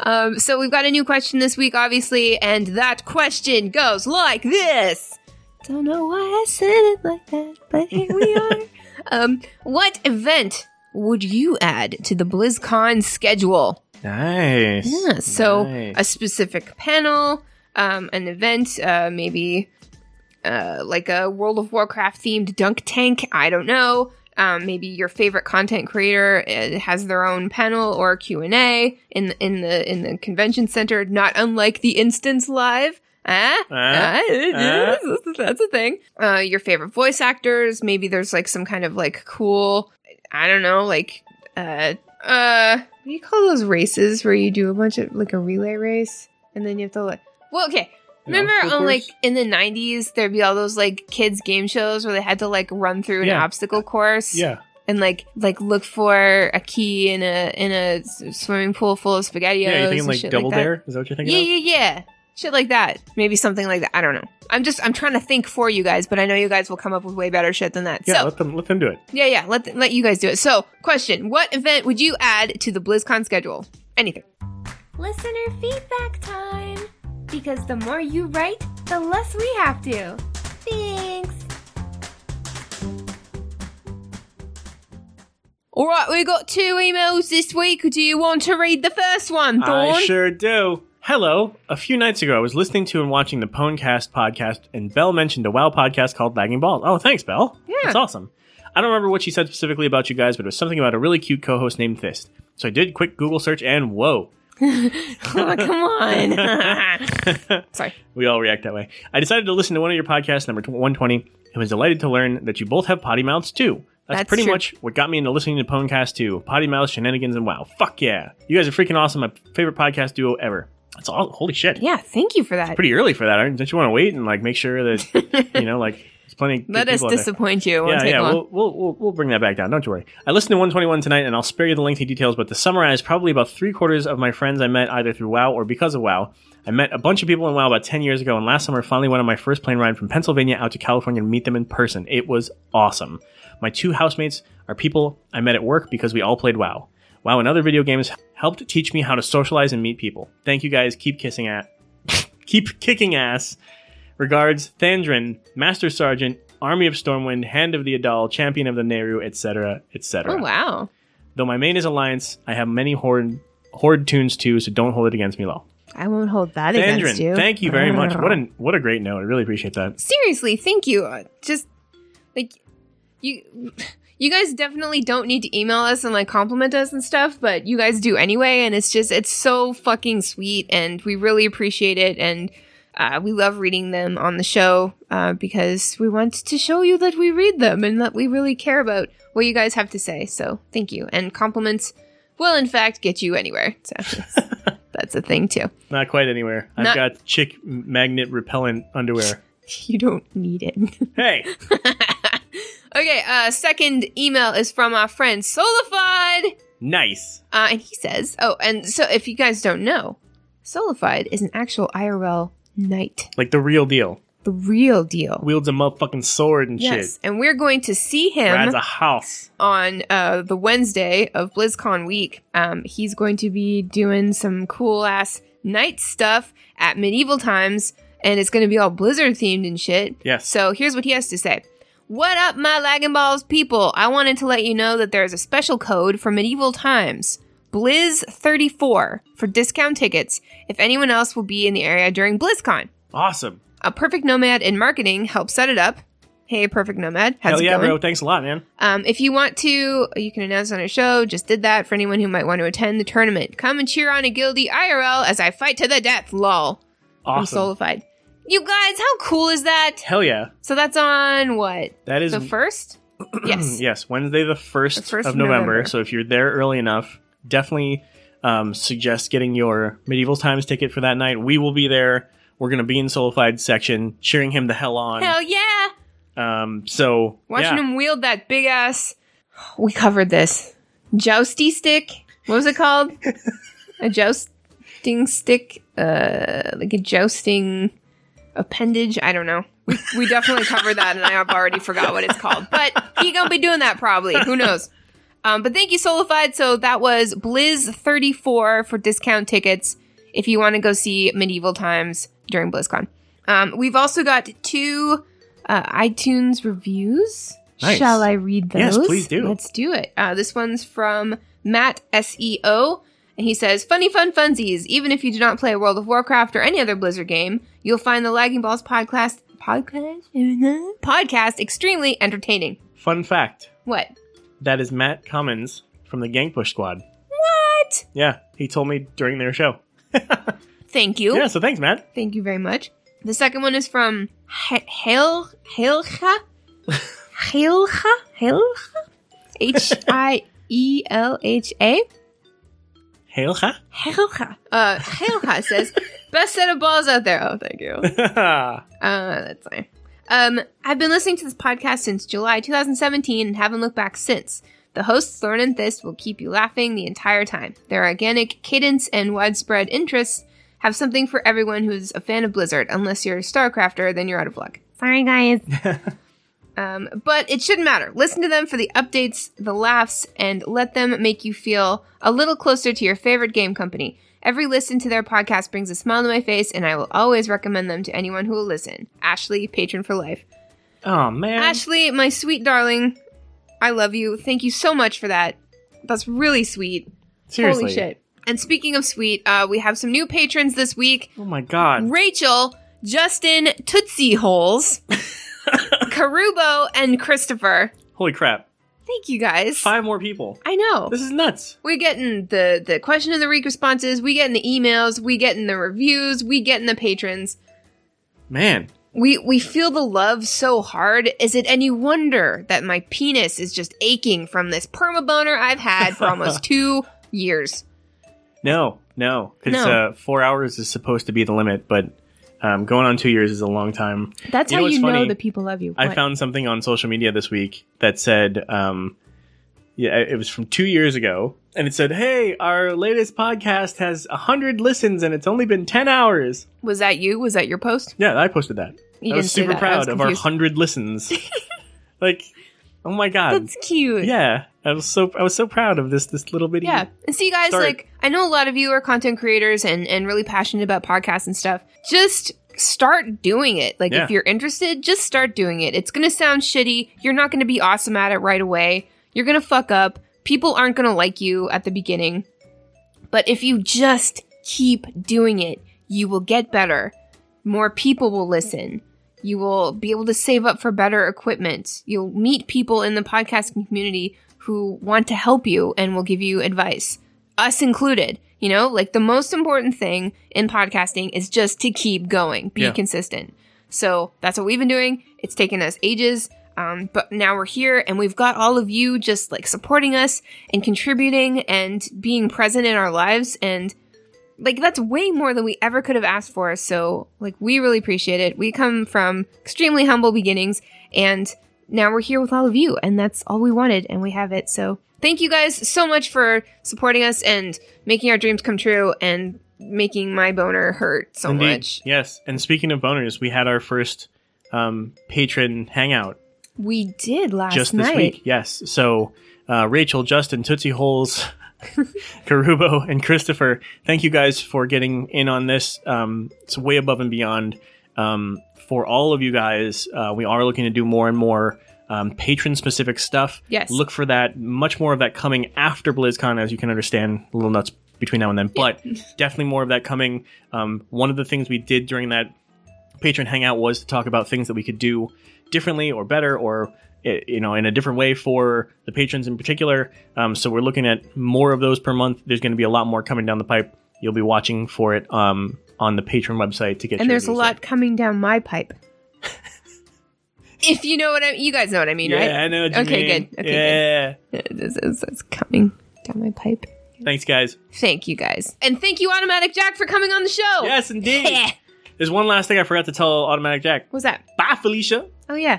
Um, so we've got a new question this week, obviously, and that question goes like this. Don't know why I said it like that, but here we (laughs) are. um, what event would you add to the BlizzCon schedule? Nice. Yeah, so Nice. a specific panel, um, an event, uh, maybe uh, like a World of Warcraft themed dunk tank. I don't know. Um, maybe your favorite content creator uh, has their own panel or Q and A in in the in the convention center, not unlike the Instance Live. Ah, Ah, ah, that's a thing. Uh, your favorite voice actors. Maybe there's like some kind of like cool. I don't know, like uh uh what do you call those races where you do a bunch of like a relay race and then you have to like well okay remember obstacle on like in the 90s there'd be all those like kids game shows where they had to like run through an Yeah. obstacle course Yeah. and like like look for a key in a in a swimming pool full of spaghettios Yeah, you're thinking like shit Double like that. Dare? Is that what you're thinking yeah of? yeah yeah shit like that maybe something like that i don't know i'm just i'm trying to think for you guys but i know you guys will come up with way better shit than that Yeah, so let them let them do it. yeah, yeah. Let let you guys do it. So, question: What event would you add to the BlizzCon schedule? Anything. Listener feedback time. Because the more you write, the less we have to. Thanks. All right, we got two emails this week. Do you want to read the first one, Thorn? I sure do. Hello. A few nights ago, I was listening to and watching the Ponecast podcast, and Belle mentioned a WoW podcast called Lagging Balls. Oh, thanks, Belle. Yeah. That's awesome. I don't remember what she said specifically about you guys, but it was something about a really cute co-host named Fist. So I did a quick Google search, and whoa, (laughs) Oh, come on. (laughs) Sorry. we all react that way. I decided to listen to one of your podcasts, number 120, and was delighted to learn that you both have potty mouths too. That's, That's pretty true. much what got me into listening to Ponecast too. Potty mouths, shenanigans, and wow. Fuck yeah. You guys are freaking awesome. My favorite podcast duo ever. That's all. Holy shit. Yeah, thank you for that. pretty early for that. aren't- Don't you want to wait and like make sure that (laughs) you know like plenty. Let us disappoint you. It won't Yeah, take yeah, we'll, we'll we'll we'll bring that back down. Don't you worry. I listened to 121 tonight, and I'll spare you the lengthy details. But to summarize, probably about three quarters of my friends I met either through WoW or because of WoW. I met a bunch of people in WoW about 10 years ago, and last summer finally went on my first plane ride from Pennsylvania out to California to meet them in person. It was awesome. My two housemates are people I met at work because we all played WoW. WoW and other video games helped teach me how to socialize and meet people. Thank you guys. Keep kissing at, (laughs) keep kicking ass. Regards, Thandrin, Master Sergeant, Army of Stormwind, Hand of the A'dal, Champion of the Naaru, etc., etc. Oh wow. Though my main is Alliance, I have many Horde Horde toons too, so don't hold it against me, lol. I won't hold that against you. Thank you very much. What a (laughs) what a great note. I really appreciate that. seriously, thank you. Uh, Just like you you guys definitely don't need to email us and like compliment us and stuff, but you guys do anyway and it's just it's so fucking sweet and we really appreciate it and uh, we love reading them on the show uh, because we want to show you that we read them and that we really care about what you guys have to say. So thank you. And compliments will, in fact, get you anywhere. So that's, (laughs) that's a thing too. Not quite anywhere. I've got chick magnet repellent underwear. (laughs) You don't need it. (laughs) Hey, Okay, uh, second email is from our friend Solified. nice. Uh, and he says, oh, and so if you guys don't know, Solified is an actual IRL knight. Like the real deal. The real deal. Wields a motherfucking sword and yes. shit. And we're going to see Rides him a house. on uh, the Wednesday of BlizzCon week. Um, he's going to be doing some cool ass knight stuff at medieval times, and it's going to be all Blizzard themed and shit. Yes. So here's what he has to say. What up, my Lagging Balls people? I wanted to let you know that there's a special code for medieval times. Blizz34 for discount tickets if anyone else will be in the area during BlizzCon. Awesome. A Perfect Nomad in marketing helped set it up. Hey, Perfect Nomad, how's Hell it yeah, going? bro. Thanks a lot, man. Um, if you want to, you can announce on our show. Just did that for anyone who might want to attend the tournament. Come and cheer on a guilty IRL as I fight to the death. Lol. Awesome. From Solified. You guys, how cool is that? Hell yeah. So that's on what? That is The first? (clears throat) yes. yes, Wednesday the 1st, The 1st of of November. November. So if you're there early enough, definitely um, suggest getting your Medieval Times ticket for that night. We will be there. we're gonna be in Solified section, cheering him the hell on. Hell yeah! Um, so Watching yeah. him wield that big ass. (sighs) We covered this. Jousty stick. What was it called? (laughs) a jousting stick. Uh, like a jousting appendage. I don't know. We, we definitely covered that, and I have already forgot what it's called. But he gonna be doing that probably. Who knows? Um, but thank you, Solified. So that was Blizz thirty four for discount tickets if you want to go see Medieval Times during BlizzCon. Um, we've also got two uh, iTunes reviews. Nice. Shall I read those? Yes, please do. Let's do it. Uh, this one's from Matt SEO, and he says, "Funny fun funsies. Even if you do not play World of Warcraft or any other Blizzard game, you'll find the Lagging Balls podcast podcast (laughs) podcast extremely entertaining." Fun fact: What? That is Matt Cummins from the Gang Push Squad. What? Yeah, he told me during their show. (laughs) Thank you. Yeah, so thanks, Matt. Thank you very much. The second one is from He- Hail Hailcha (laughs) Hailcha Hailcha H I E L H A Hailcha. Hailcha. Uh, Hailcha says (laughs) best set of balls out there. Oh, thank you. Uh, that's fine. Um, I've been listening to this podcast since July 2017 and haven't looked back since. The hosts Thorn and Thist will keep you laughing the entire time. Their organic cadence and widespread interests have something for everyone who's a fan of Blizzard. Unless you're a StarCrafter, then you're out of luck. Sorry, guys. (laughs) um, but it shouldn't matter. Listen to them for the updates, the laughs, and let them make you feel a little closer to your favorite game company. Every listen to their podcast brings a smile to my face, and I will always recommend them to anyone who will listen. Ashley, patron for life. oh man. Ashley, my sweet darling, I love you. Thank you so much for that. That's really sweet. Seriously. Holy shit. And speaking of sweet, uh, we have some new patrons this week. Oh my god. Rachel, Justin, Tootsie Holes, (laughs) Karubo, and Christopher. Holy crap. Thank you guys. Five more people. I know. This is nuts. We're getting the the question of the week responses. We getting the emails. We getting the reviews. We getting the patrons. Man. We we feel the love so hard. Is it any wonder that my penis is just aching from this perma boner I've had for almost (laughs) two years? No, no. Because No. uh, four hours is supposed to be the limit, but um, going on two years is a long time. That's You how what's you know funny? the people love you. I found something on social media this week that said, um, yeah, it was from two years ago, and it said, "Hey, our latest podcast has hundred listens, and it's only been ten hours." was that you? Was that your post? Yeah, I posted that. You I was super proud was of our hundred listens. (laughs) like, oh my god, That's cute. yeah, I was so I was so proud of this this little bitty. Yeah. And see, guys, Start. like, I know a lot of you are content creators and, and really passionate about podcasts and stuff. Just start doing it. Like, Yeah. if you're interested, just start doing it. It's going to sound shitty. You're not going to be awesome at it right away. You're going to fuck up. People aren't going to like you at the beginning. But if you just keep doing it, you will get better. More people will listen. You will be able to save up for better equipment. You'll meet people in the podcasting community who want to help you and will give you advice, us included. You know, like the most important thing in podcasting is just to keep going, be Yeah. consistent. So that's what we've been doing. It's taken us ages. Um, but now we're here and we've got all of you just like supporting us and contributing and being present in our lives. And like that's way more than we ever could have asked for. So like we really appreciate it. We come from extremely humble beginnings and now we're here with all of you and that's all we wanted and we have it. So thank you guys so much for supporting us and making our dreams come true and making my boner hurt so Indeed. much. Yes, and speaking of boners, we had our first um, patron hangout We did last just this week. Yes. So uh, Rachel, Justin, Tootsie Holes, (laughs) Karubo, and Christopher, thank you guys for getting in on this. Um, it's way above and beyond. Um, for all of you guys, uh, we are looking to do more and more um, patron specific stuff. Yes. Look for that. Much more of that coming after BlizzCon, as you can understand. A little nuts between now and then, but (laughs) definitely more of that coming. Um, one of the things we did during that patron hangout was to talk about things that we could do differently or better or you know in a different way for the patrons in particular um, so we're looking at more of those per month there's going to be a lot more coming down the pipe you'll be watching for it um, on the patron website to get and your there's a reviews lot coming down my pipe. (laughs) if you know what I you guys know what I mean, there. right? yeah i know what you Okay, mean. good. Okay, yeah It's, it's, it's coming down my pipe. thanks guys Thank you guys. And thank you, AutomaticJak, for coming on the show. yes indeed (laughs) There's one last thing I forgot to tell AutomaticJak. What's that? Bye, Felicia. Oh yeah,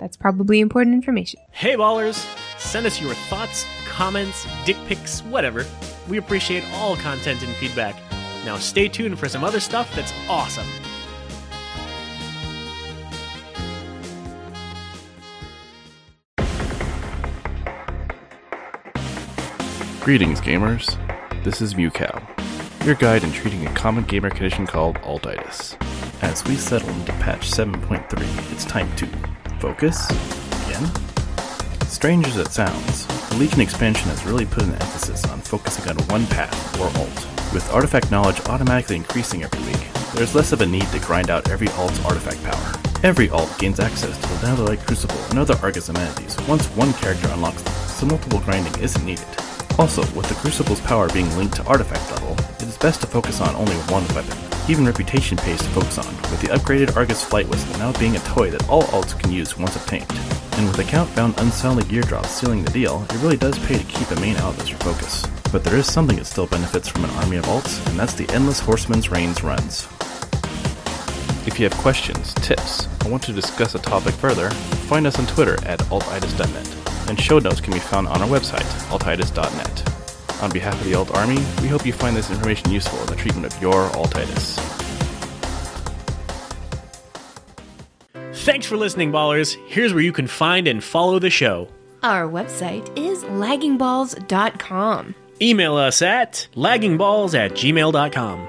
that's probably important information. Hey, ballers! Send us your thoughts, comments, dick pics, whatever. We appreciate all content and feedback. Now stay tuned for some other stuff that's awesome. Greetings, gamers. This is Mewcow, your guide in treating a common gamer condition called altitis. As we settle into patch 7.3, it's time to focus again. Strange as it sounds, the Legion expansion has really put an emphasis on focusing on one path or alt. With artifact knowledge automatically increasing every week, there's less of a need to grind out every alt's artifact power. Every alt gains access to the Netherlight Crucible and other Argus amenities once one character unlocks them, so multiple grinding isn't needed. Also, with the Crucible's power being linked to artifact level, it is best to focus on only one weapon. Even Reputation pays to focus on, with the upgraded Argus Flight Whistle now being a toy that all alts can use once obtained. And with account-bound Unsullied gear drops sealing the deal, it really does pay to keep a main alt as your focus. But there is something that still benefits from an army of alts, and that's the Headless Horseman's Reins runs. If you have questions, tips, or want to discuss a topic further, find us on Twitter at altitis.net, and show notes can be found on our website, altitis.net. On behalf of the Alt Army, we hope you find this information useful in the treatment of your altitis. Thanks for listening, ballers. Here's where you can find and follow the show. Our website is laggingballs.com. Email us at laggingballs at gmail.com.